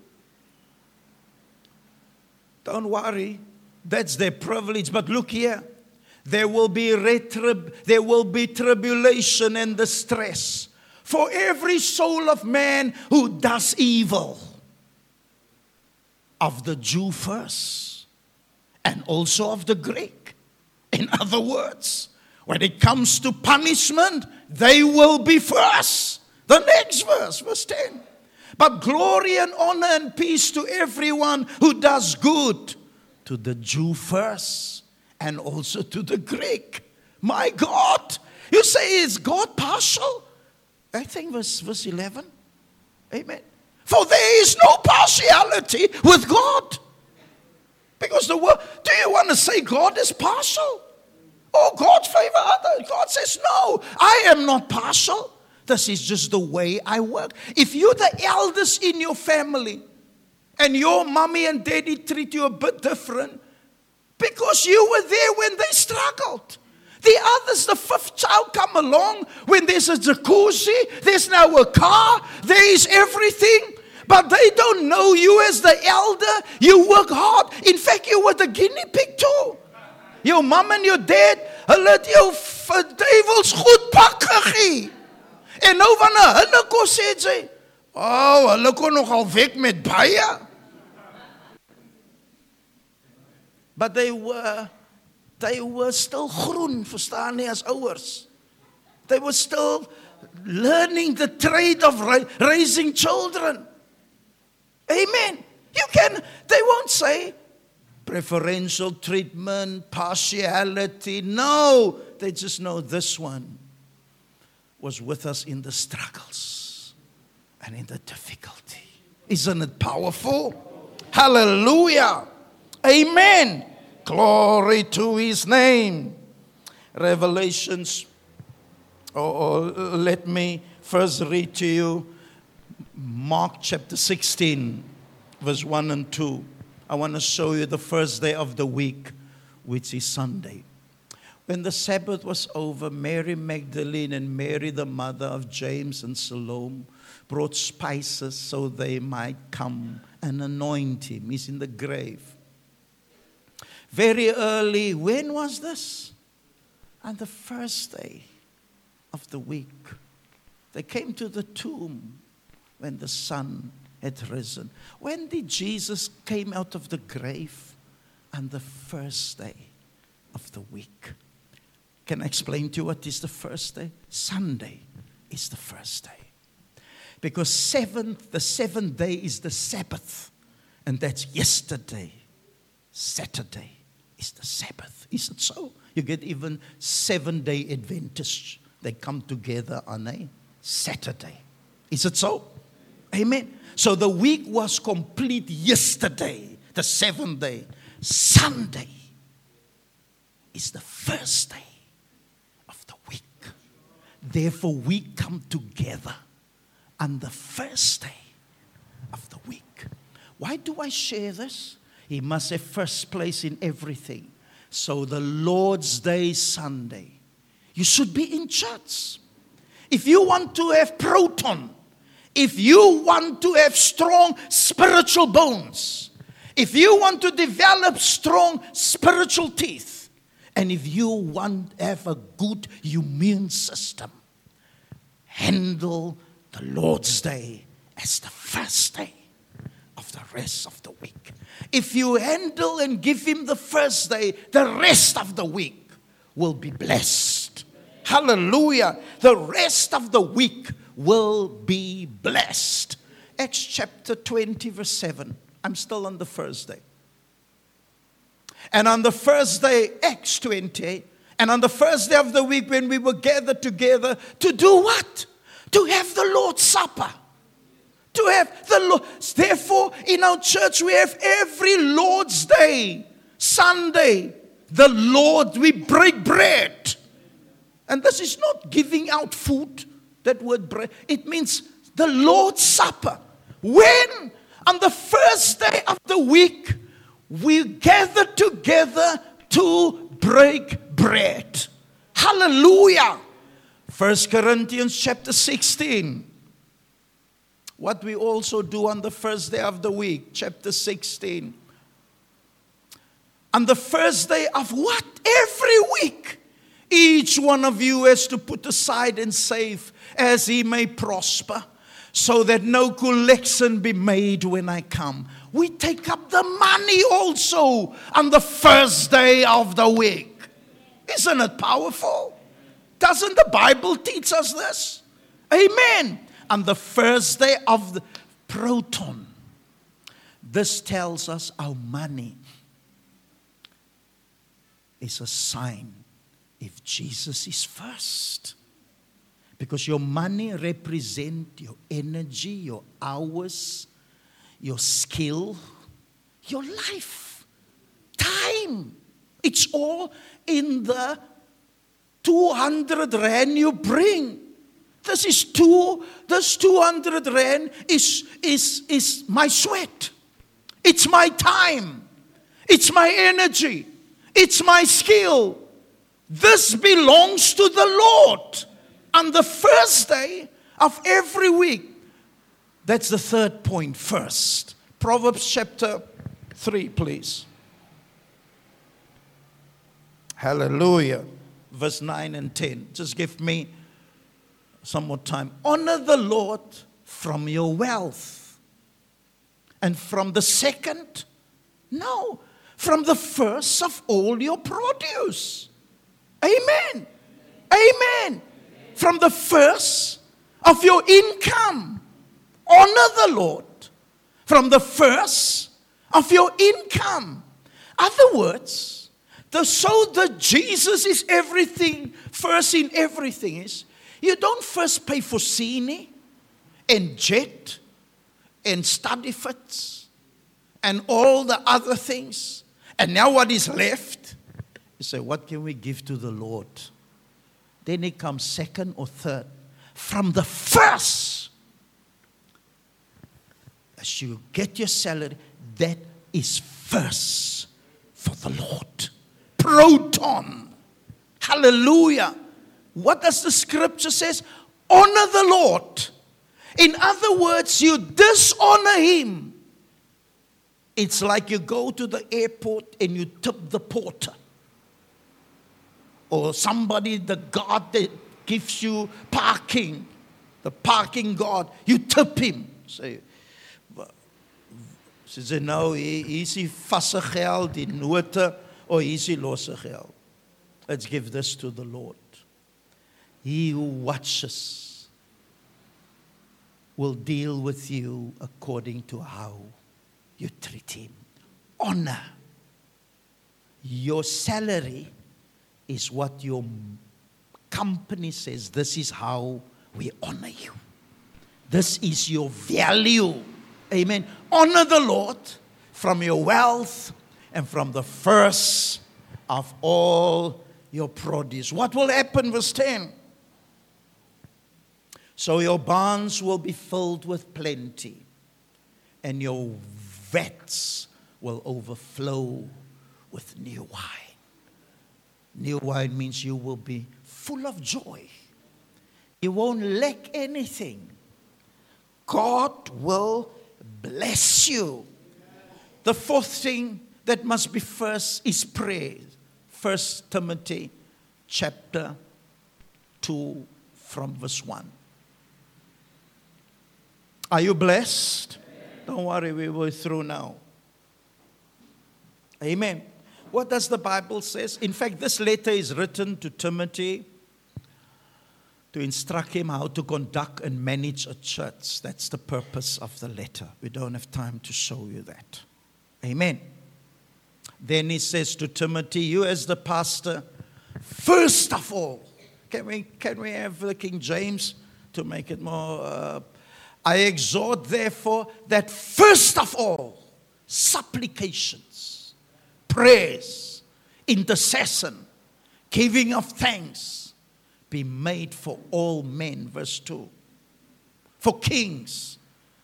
Don't worry, that's their privilege. But look here. There will be retrib- there will be tribulation and distress for every soul of man who does evil. Of the Jew first, and also of the Greek. In other words, when it comes to punishment, they will be first. The next verse, verse 10. But glory and honor and peace to everyone who does good, to the Jew first, and also to the Greek. My God. You say, is God partial? I think verse, verse 11. Amen. For there is no partiality with God. Because the word, do you want to say God is partial? Oh, God favor others. God says, No, I am not partial. This is just the way I work. If you're the eldest in your family and your mommy and daddy treat you a bit different because you were there when they struggled, The others, the fifth child come along when there's a jacuzzi, there's now a car, there is everything. But they don't know you as the elder. You work hard. In fact, you were the guinea pig too. Your mom and your dad, hulle het jou vir duiwels goed pak gegee. En nou wanneer hulle kos sê sy, "O, oh, hulle kon nogal weg met baie." But they were they were still groen, verstaan nie as ouers. They were still learning the trade of raising children. Amen. You can they won't say preferential treatment, partiality. No, they just know this one was with us in the struggles and in the difficulty. Isn't it powerful? Hallelujah. Amen. Glory to his name. Revelations. Or, or let me first read to you Mark chapter 16, verse 1 and 2. I want to show you the first day of the week, which is Sunday. When the Sabbath was over, Mary Magdalene and Mary, the mother of James and Salome, brought spices so they might come and anoint him. He's in the grave. Very early, when was this? On the first day of the week. They came to the tomb when the sun had risen. When did Jesus came out of the grave? On the first day of the week. Can I explain to you what is the first day? Sunday is the first day. Because seventh, the seventh day is the Sabbath. And that's yesterday, Saturday is the Sabbath. Is it so? You get even seven day Adventists. They come together on a Saturday. Is it so? Amen. So the week was complete yesterday, the seventh day. Sunday is the first day of the week. Therefore, we come together on the first day of the week. Why do I share this? He must have first place in everything. So the Lord's Day Sunday, you should be in church. If you want to have proton, if you want to have strong spiritual bones, if you want to develop strong spiritual teeth, and if you want to have a good immune system, handle the Lord's Day as the first day of the rest of the week. If you handle and give Him the first day, the rest of the week will be blessed. Hallelujah. The rest of the week will be blessed. Acts chapter 20, verse 7. I'm still on the first day. And on the first day, Acts 20, and on the first day of the week, when we were gathered together to do what? To have the Lord's Supper to have the Lord. Therefore, in our church, we have every Lord's Day, Sunday, the Lord, we break bread. And this is not giving out food, that word bread. It means the Lord's Supper. When? On the first day of the week, we gather together to break bread. Hallelujah. First Corinthians chapter 16 what we also do on the first day of the week, chapter 16. On the first day of what? Every week. Each one of you has to put aside and save as he may prosper, so that no collection be made when I come. We take up the money also on the first day of the week. Isn't it powerful? Doesn't the Bible teach us this? Amen on the first day of the proton. This tells us our money is a sign if Jesus is first. Because your money represents your energy, your hours, your skill, your life, time. It's all in the 200 rand you bring. This is two, this 200 rand is, is, is my sweat. It's my time. It's my energy. It's my skill. This belongs to the Lord. On the first day of every week. That's the third point first. Proverbs chapter 3, please. Hallelujah. Verse 9 and 10. Just give me some more time. Honor the Lord from your wealth. And from the second, no, from the first of all your produce. Amen. Amen. From the first of your income. Honor the Lord from the first of your income. Other words, the so that Jesus is everything, first in everything is, you don't first pay for cine and jet and study fits and all the other things. And now what is left? You say, what can we give to the Lord? Then it comes second or third. From the first, as you get your salary, that is first for the Lord. Proton. Hallelujah. What does the scripture says? Honor the Lord. In other words, you dishonor him. It's like you go to the airport and you tip the porter. Or somebody, the guard that gives you parking, the parking guard, you tip him. Say, Ze sê nou hier is die vasse geld, of hier is die losse geld. Let's give this to the Lord. He who watches will deal with you according to how you treat him. Honor. Your salary is what your company says. This is how we honor you. This is your value. Amen. Honor the Lord from your wealth and from the first of all your produce. What will happen, verse 10? So your barns will be filled with plenty, and your vats will overflow with new wine. New wine means you will be full of joy. You won't lack anything. God will bless you. The fourth thing that must be first is prayer. First Timothy chapter 2 from verse 1. Are you blessed? Don't worry, we will through now. Amen. What does the Bible says? In fact, this letter is written to Timothy to instruct him how to conduct and manage a church. That's the purpose of the letter. We don't have time to show you that. Amen. Then he says to Timothy, You as the pastor, first of all, can we, can we have the King James to make it more? Uh, I exhort, therefore, that first of all, supplications, prayers, intercession, giving of thanks be made for all men. Verse 2. For kings.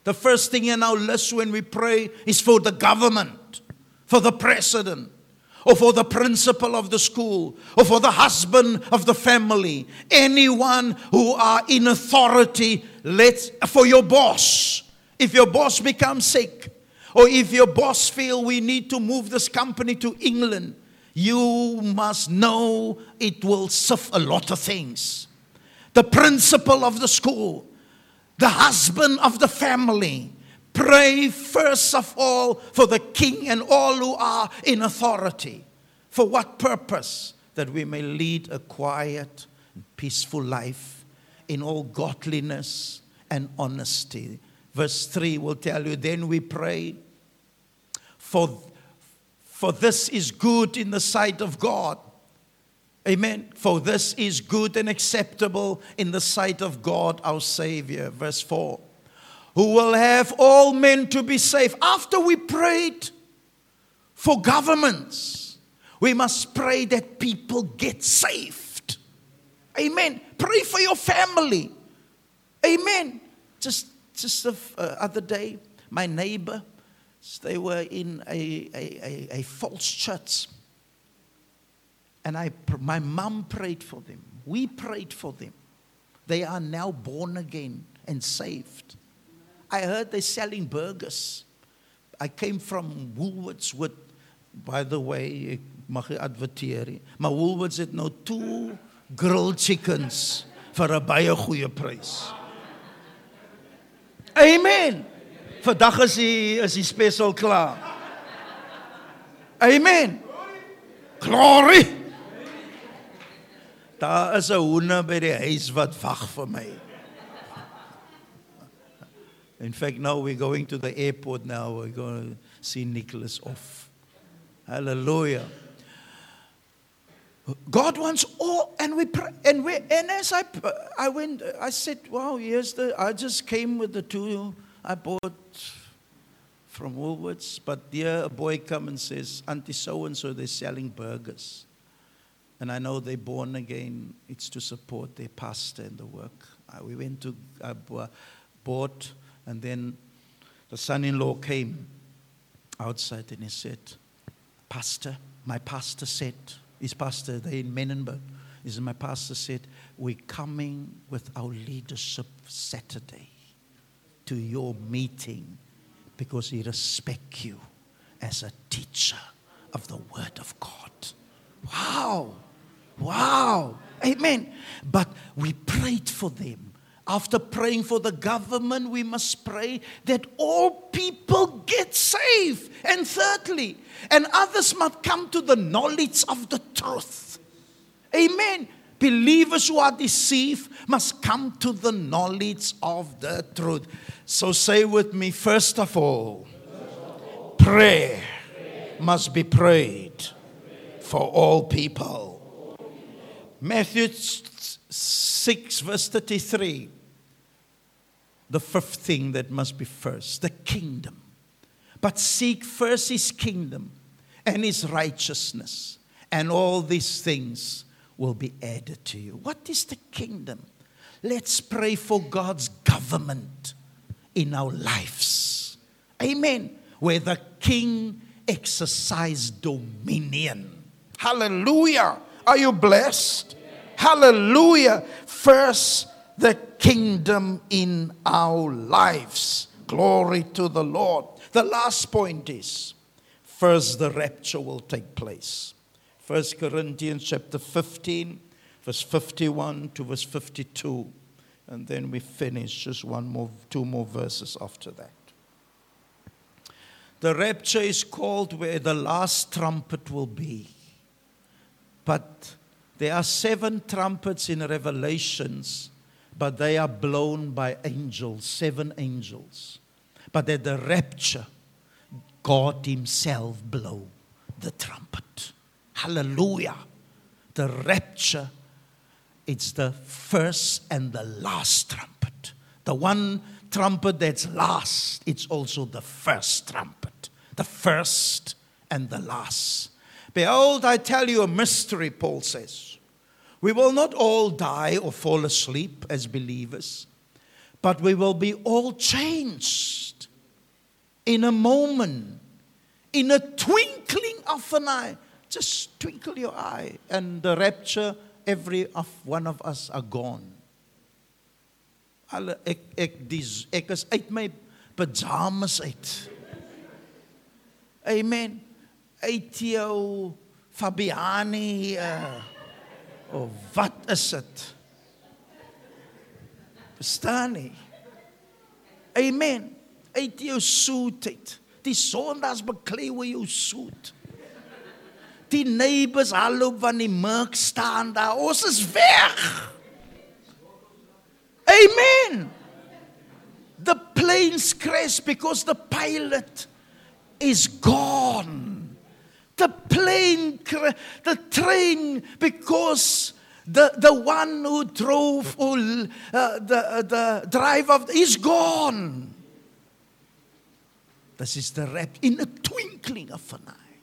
The first thing in our list when we pray is for the government, for the president, or for the principal of the school, or for the husband of the family, anyone who are in authority, let for your boss. If your boss becomes sick, or if your boss feel we need to move this company to England, you must know it will suffer a lot of things. The principal of the school, the husband of the family, Pray first of all for the king and all who are in authority. For what purpose? That we may lead a quiet and peaceful life in all godliness and honesty. Verse 3 will tell you then we pray for for this is good in the sight of God. Amen. For this is good and acceptable in the sight of God our Savior. Verse 4 who will have all men to be safe. After we prayed for governments, we must pray that people get saved. Amen. Pray for your family. Amen. Just just the uh, other day, my neighbor, they were in a, a, a, a false church. And I, my mom prayed for them. We prayed for them. They are now born again and saved. I heard they're selling burgers. I came from Woolworths with, by the way, ek mag nie adverteer nie, maar Woolworths het nou two grilled chickens vir 'n baie goeie prys. Amen. Vandag is die is die spesial klaar. Amen. Glory. Daar is 'n hoender by die huis wat wag vir my. In fact, now we're going to the airport now. We're going to see Nicholas off. Hallelujah. God wants all, and we pray, and we, and as I, I went, I said, wow, here's the, I just came with the two I bought from Woolworths, but there a boy come and says, Auntie so and so, they're selling burgers. And I know they're born again. It's to support their pastor and the work. Uh, we went to, I bought, and then the son-in-law came outside and he said, Pastor, my pastor said, his pastor, they in Manenberg, he my pastor said, we're coming with our leadership Saturday to your meeting because he respects you as a teacher of the word of God. Wow. Wow. Amen. But we prayed for them. After praying for the government, we must pray that all people get saved. And thirdly, and others must come to the knowledge of the truth. Amen. Believers who are deceived must come to the knowledge of the truth. So say with me, first of all, prayer must be prayed for all people. Matthew 6, verse 33. The fifth thing that must be first the kingdom. But seek first his kingdom and his righteousness, and all these things will be added to you. What is the kingdom? Let's pray for God's government in our lives. Amen. Where the king exercise dominion. Hallelujah. Are you blessed? Hallelujah. First, the kingdom in our lives. Glory to the Lord. The last point is first, the rapture will take place. 1 Corinthians chapter 15, verse 51 to verse 52. And then we finish just one more, two more verses after that. The rapture is called where the last trumpet will be. But there are seven trumpets in Revelations, but they are blown by angels, seven angels. But at the rapture, God Himself blow the trumpet. Hallelujah. The rapture, it's the first and the last trumpet. The one trumpet that's last, it's also the first trumpet. The first and the last. Behold, I tell you a mystery, Paul says. We will not all die or fall asleep as believers, but we will be all changed in a moment, in a twinkling of an eye. Just twinkle your eye, and the rapture, every of one of us are gone. Alle ek ek dis ek is uit my pyjamas uit. Amen. Uit jou Fabiani uh, of wat is dit? Verstaan nie. Amen. Uit jou soet uit. Die sondags beklei oor jou soet. Die neighbors hallo van die merk staan daar. Ons is weg. Amen. The planes crash because the pilot is gone. The plane, the train, because the, the one who drove, who, uh, the, the driver is gone. This is the rap in a twinkling of an eye.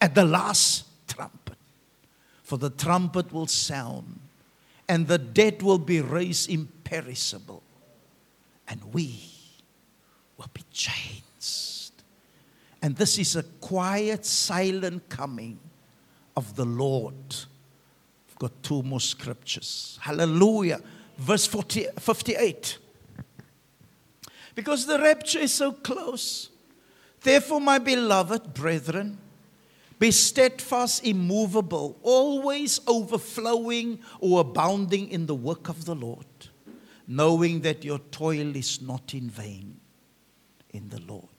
At the last trumpet, for the trumpet will sound, and the dead will be raised imperishable, and we will be changed. And this is a quiet, silent coming of the Lord. I've got two more scriptures. Hallelujah. Verse 40, 58. Because the rapture is so close. Therefore, my beloved brethren, be steadfast, immovable, always overflowing or abounding in the work of the Lord, knowing that your toil is not in vain in the Lord.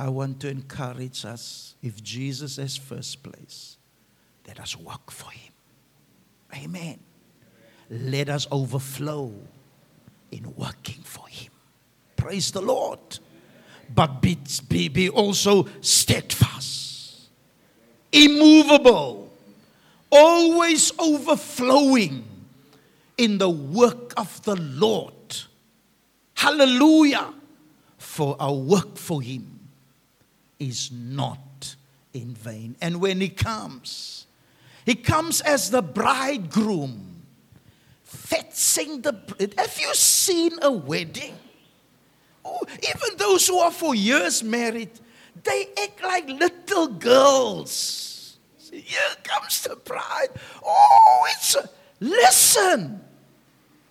I want to encourage us if Jesus is first place, let us work for him. Amen. Let us overflow in working for him. Praise the Lord. But be, be, be also steadfast, immovable, always overflowing in the work of the Lord. Hallelujah. For our work for him is not in vain. And when he comes, he comes as the bridegroom, fetching the. Have you seen a wedding? Oh, even those who are for years married, they act like little girls. Here comes the bride. Oh, it's. A, listen,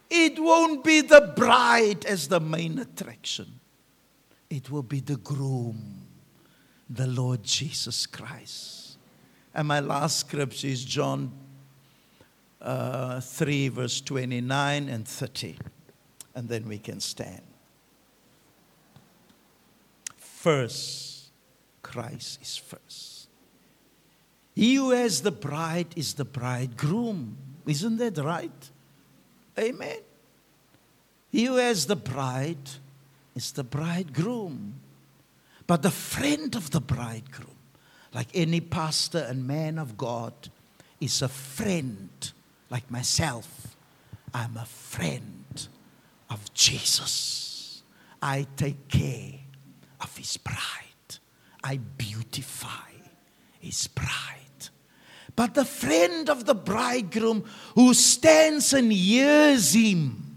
it won't be the bride as the main attraction, it will be the groom the Lord Jesus Christ. And my last scripture is John uh, 3, verse 29 and 30. And then we can stand. First, Christ is first. He who has the bride is the bridegroom. Isn't that right? Amen. He who has the bride is the bridegroom. But the friend of the bridegroom, like any pastor and man of God, is a friend like myself. I'm a friend of Jesus. I take care of his bride, I beautify his bride. But the friend of the bridegroom who stands and hears him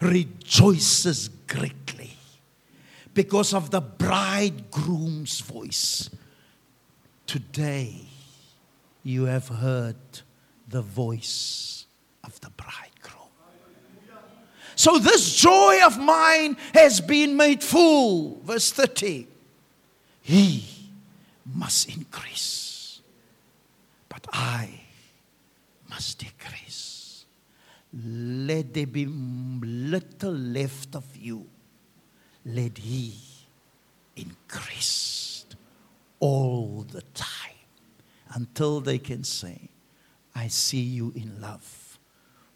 rejoices greatly because of the bridegroom's voice. Today, you have heard the voice of the bridegroom. So, this joy of mine has been made full. Verse 30 He must increase, but I must decrease. Let there be little left of you let he increase all the time until they can say, I see you in love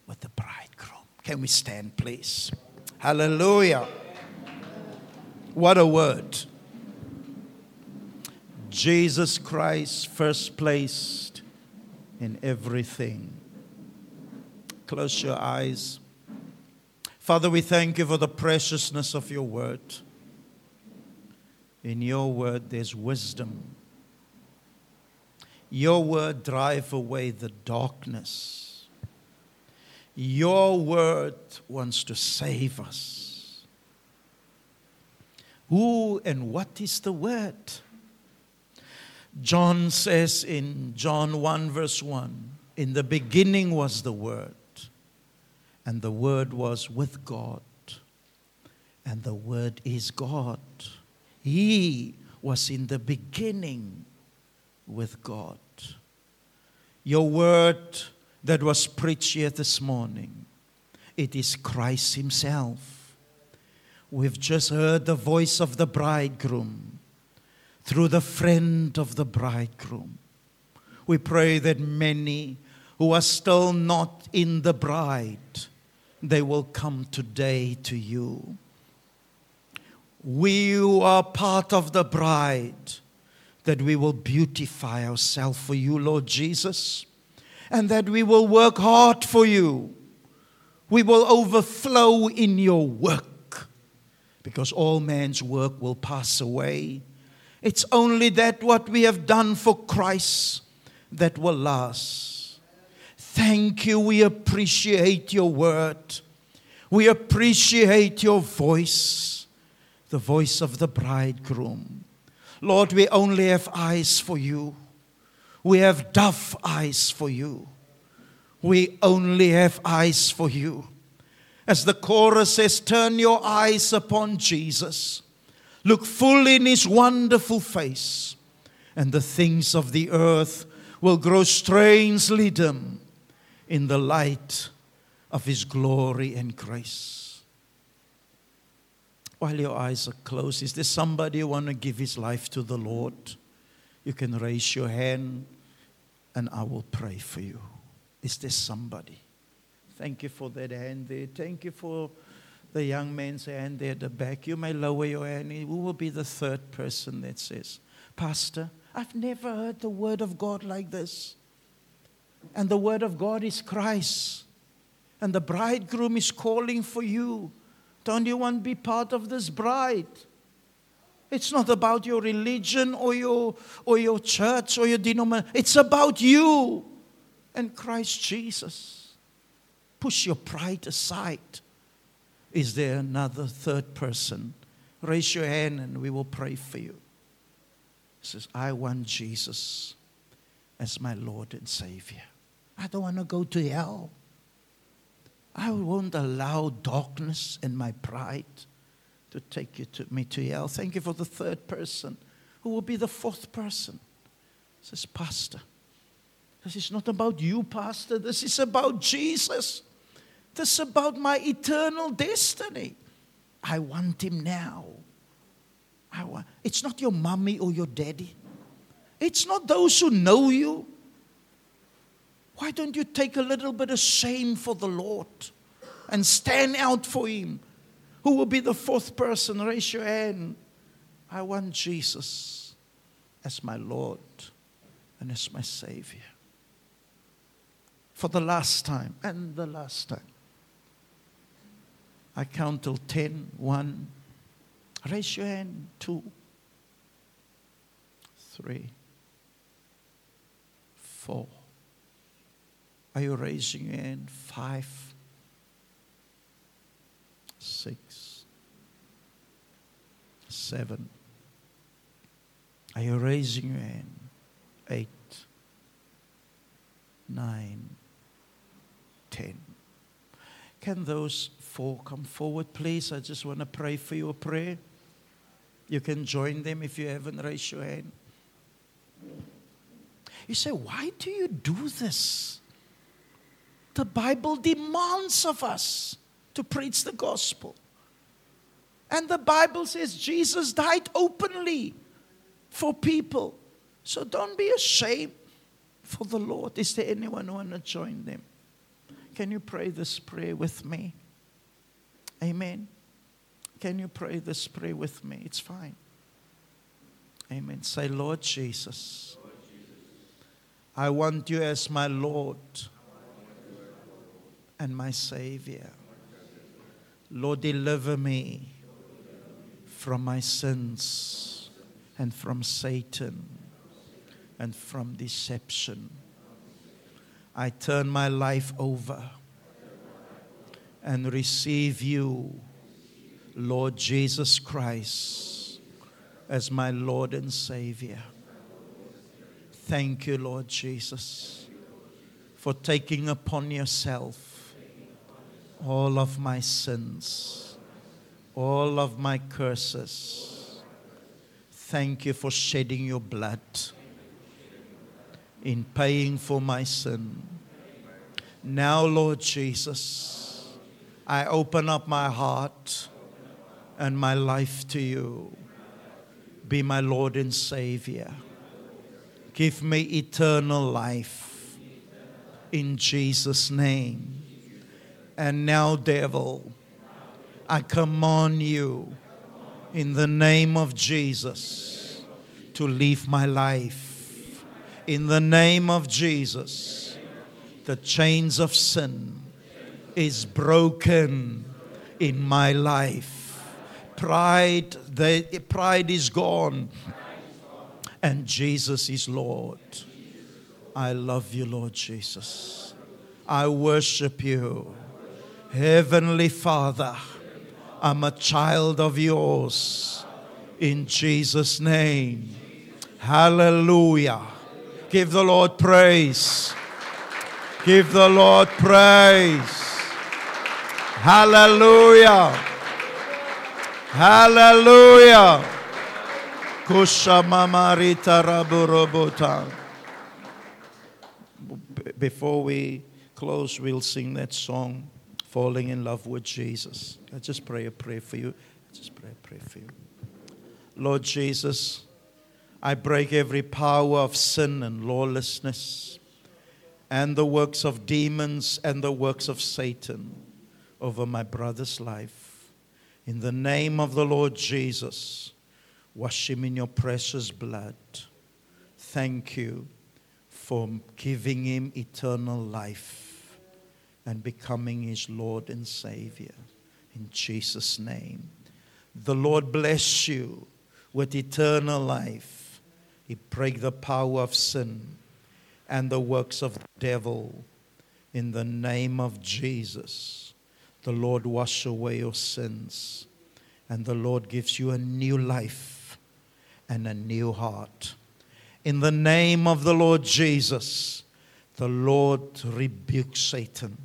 with the bridegroom. Can we stand, please? Hallelujah. What a word. Jesus Christ first placed in everything. Close your eyes. Father, we thank you for the preciousness of your word. In your word, there's wisdom. Your word drive away the darkness. Your word wants to save us. Who and what is the word? John says in John 1, verse 1 In the beginning was the word and the Word was with God, and the Word is God. He was in the beginning with God. Your word that was preached here this morning, it is Christ Himself. We've just heard the voice of the bridegroom through the friend of the bridegroom. We pray that many who are still not in the bride they will come today to you. We are part of the bride, that we will beautify ourselves for you, Lord Jesus, and that we will work hard for you. We will overflow in your work because all man's work will pass away. It's only that what we have done for Christ that will last. Thank you. We appreciate your word. We appreciate your voice, the voice of the bridegroom. Lord, we only have eyes for you. We have dove eyes for you. We only have eyes for you. As the chorus says, turn your eyes upon Jesus. Look full in his wonderful face, and the things of the earth will grow strangely dim in the light of his glory and grace. While your eyes are closed, is there somebody who want to give his life to the Lord? You can raise your hand and I will pray for you. Is there somebody? Thank you for that hand there. Thank you for the young man's hand there at the back. You may lower your hand. Who will be the third person that says, Pastor, I've never heard the word of God like this. And the word of God is Christ. And the bridegroom is calling for you. Don't you want to be part of this bride? It's not about your religion or your, or your church or your denomination. It's about you and Christ Jesus. Push your pride aside. Is there another third person? Raise your hand and we will pray for you. He says, I want Jesus as my Lord and Savior. I don't want to go to hell. I won't allow darkness and my pride to take you to me to hell. Thank you for the third person. Who will be the fourth person? Says, Pastor. This is not about you, Pastor. This is about Jesus. This is about my eternal destiny. I want him now. I want, it's not your mommy or your daddy. It's not those who know you. Why don't you take a little bit of shame for the Lord and stand out for him? Who will be the fourth person? Raise your hand. I want Jesus as my Lord and as my Savior. For the last time and the last time. I count till 10. 1. Raise your hand. 2. 3. 4. Are you raising your hand? 5 six, seven. Are you raising your hand? Eight, nine, ten. Can those four come forward, please? I just want to pray for you a prayer. You can join them if you haven't raised your hand. You say, why do you do this? The Bible demands of us to preach the gospel. And the Bible says Jesus died openly for people. So don't be ashamed for the Lord. Is there anyone who want to join them? Can you pray this prayer with me? Amen. Can you pray this prayer with me? It's fine. Amen. Say, Lord Jesus, I want you as my Lord and my Savior. Lord, deliver me from my sins and from Satan and from deception. I turn my life over and receive you, Lord Jesus Christ, as my Lord and Savior. Thank you, Lord Jesus, for taking upon yourself all of my sins, all of my curses. Thank you for shedding your blood in paying for my sin. Now, Lord Jesus, I open up my heart and my life to you. Be my Lord and Savior. Give me eternal life. In Jesus' name. And now, devil, I command you in the name of Jesus to leave my life. In the name of Jesus, the chains of sin is broken in my life. Pride, the pride is gone, and Jesus is Lord. I love you, Lord Jesus. I worship you. Heavenly Father, I'm a child of yours. In Jesus' name. Hallelujah. Give the Lord praise. Give the Lord praise. Hallelujah. Hallelujah. Before we close, we'll sing that song, Falling in Love with Jesus. I just pray a prayer for you. I just pray a prayer for you. Lord Jesus, I break every power of sin and lawlessness and the works of demons and the works of Satan over my brother's life. In the name of the Lord Jesus, wash him in your precious blood. Thank you for giving him eternal life and becoming his Lord and Savior. In Jesus' name. The Lord bless you with eternal life. He break the power of sin and the works of the devil. In the name of Jesus, the Lord wash away your sins, and the Lord gives you a new life and a new heart. In the name of the Lord Jesus, the Lord rebukes Satan,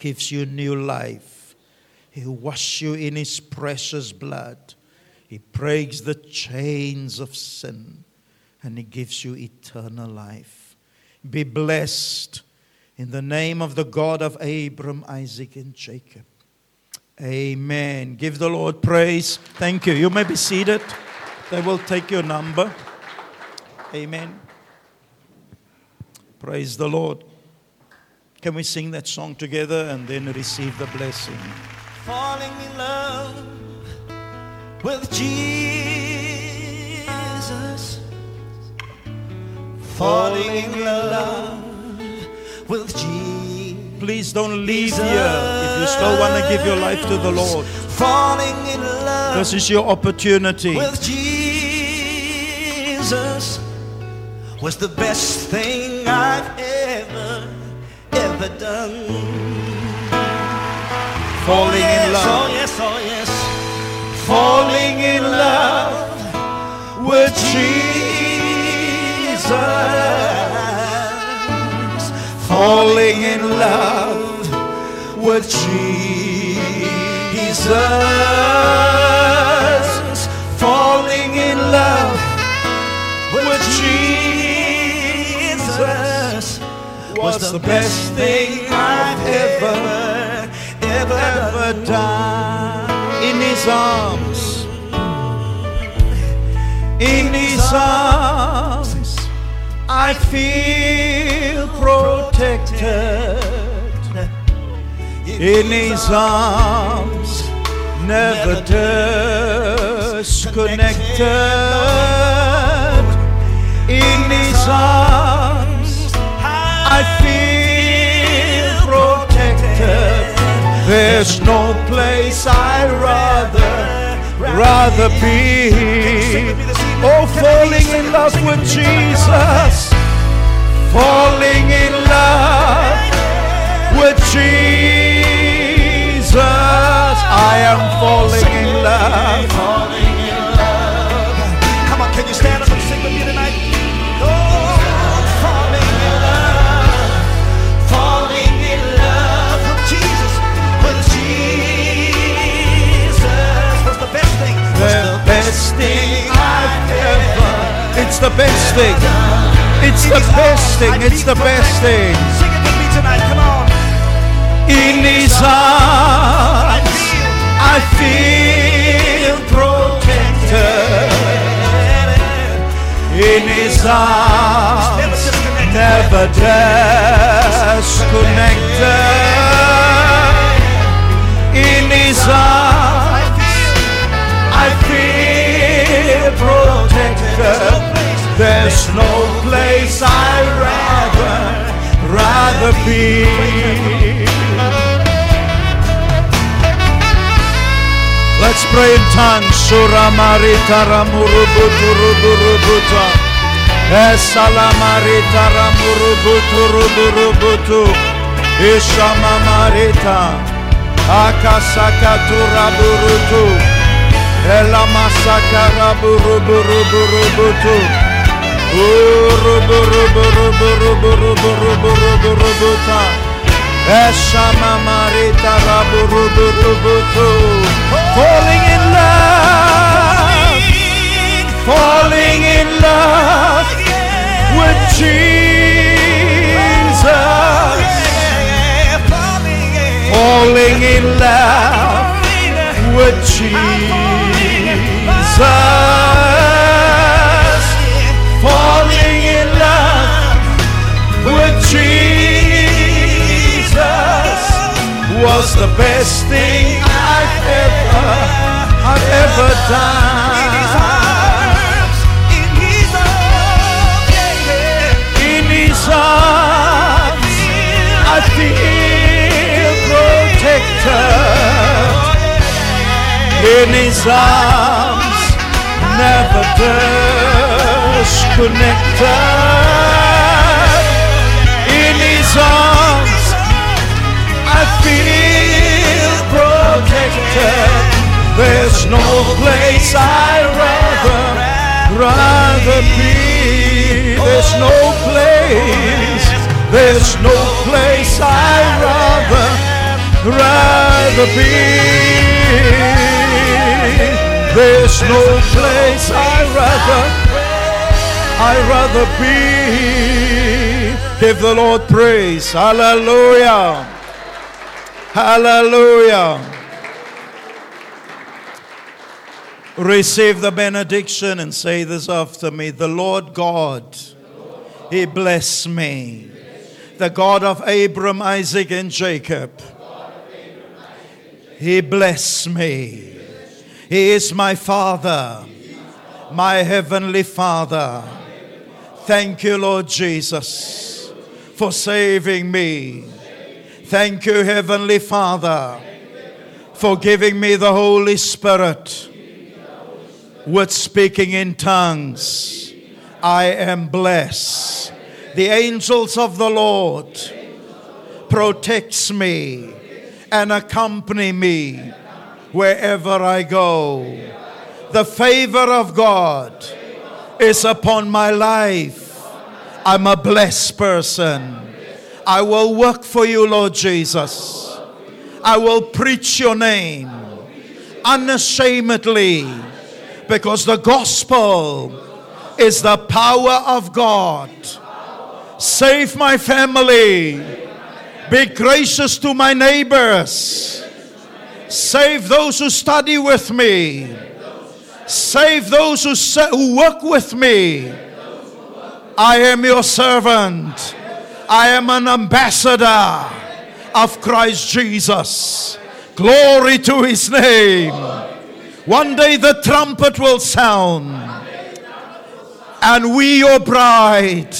gives you new life. He washes you in his precious blood. He breaks the chains of sin and he gives you eternal life. Be blessed in the name of the God of Abram, Isaac, and Jacob. Amen. Give the Lord praise. Thank you. You may be seated. They will take your number. Amen. Praise the Lord. Can we sing that song together and then receive the blessing? falling in love with Jesus. Falling in love with Jesus. Please don't leave here if you still want to give your life to the Lord. Falling in love This is your opportunity. with Jesus was the best thing I've ever, ever done. Falling in oh, yes, love. Oh yes, oh yes. Falling in love with Jesus. Falling in love with Jesus. Falling in love with Jesus was the best thing I've ever, ever, ever done. In His arms, in His arms, I feel protected. In His arms, never disconnected. In His arms, I feel protected. There's no place I'd rather, rather be. Oh, falling in love with Jesus. Falling in love with Jesus. I am falling in love. It's the best thing. It's the best thing. It's the best thing. In His arms, I feel protected. In His arms, never disconnected. In His arms, I feel protected. There's no place I'd rather, rather be. Let's pray in tongues. Suramarita ramurubutu ruburubuta. Esalamarita ramurubutu ruburubutu. Ishamamarita. Akasakatu raburutu. Falling in love, falling in love with Jesus, falling in love with Jesus, was the best thing I've ever, I've ever done. In His arms, I feel protected. In His arms, never disconnected. In His arms, I feel There's no place I'd rather, rather be. There's no place, there's no place I'd rather, rather be. There's no place I'd rather, I'd rather be. Give the Lord praise. Hallelujah. Hallelujah. Receive the benediction and say this after me. The Lord God, He bless me. The God of Abram, Isaac, and Jacob, He bless me. He is my Father, my Heavenly Father. Thank you, Lord Jesus, for saving me. Thank you, Heavenly Father, for giving me the Holy Spirit with speaking in tongues. I am blessed. The angels of the Lord protects me and accompany me wherever I go. The favor of God is upon my life. I'm a blessed person. I will work for you, Lord Jesus. I will preach your name unashamedly because the gospel is the power of God. Save my family. Be gracious to my neighbors. Save those who study with me. Save those who, who work with me. I am your servant. I am an ambassador of Christ Jesus. Glory to his name. One day the trumpet will sound, and we, your bride,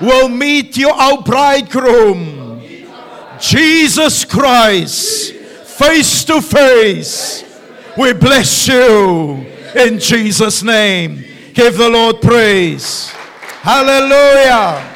will meet you, our bridegroom, Jesus Christ, face to face. We bless you in Jesus' name. Give the Lord praise. Hallelujah.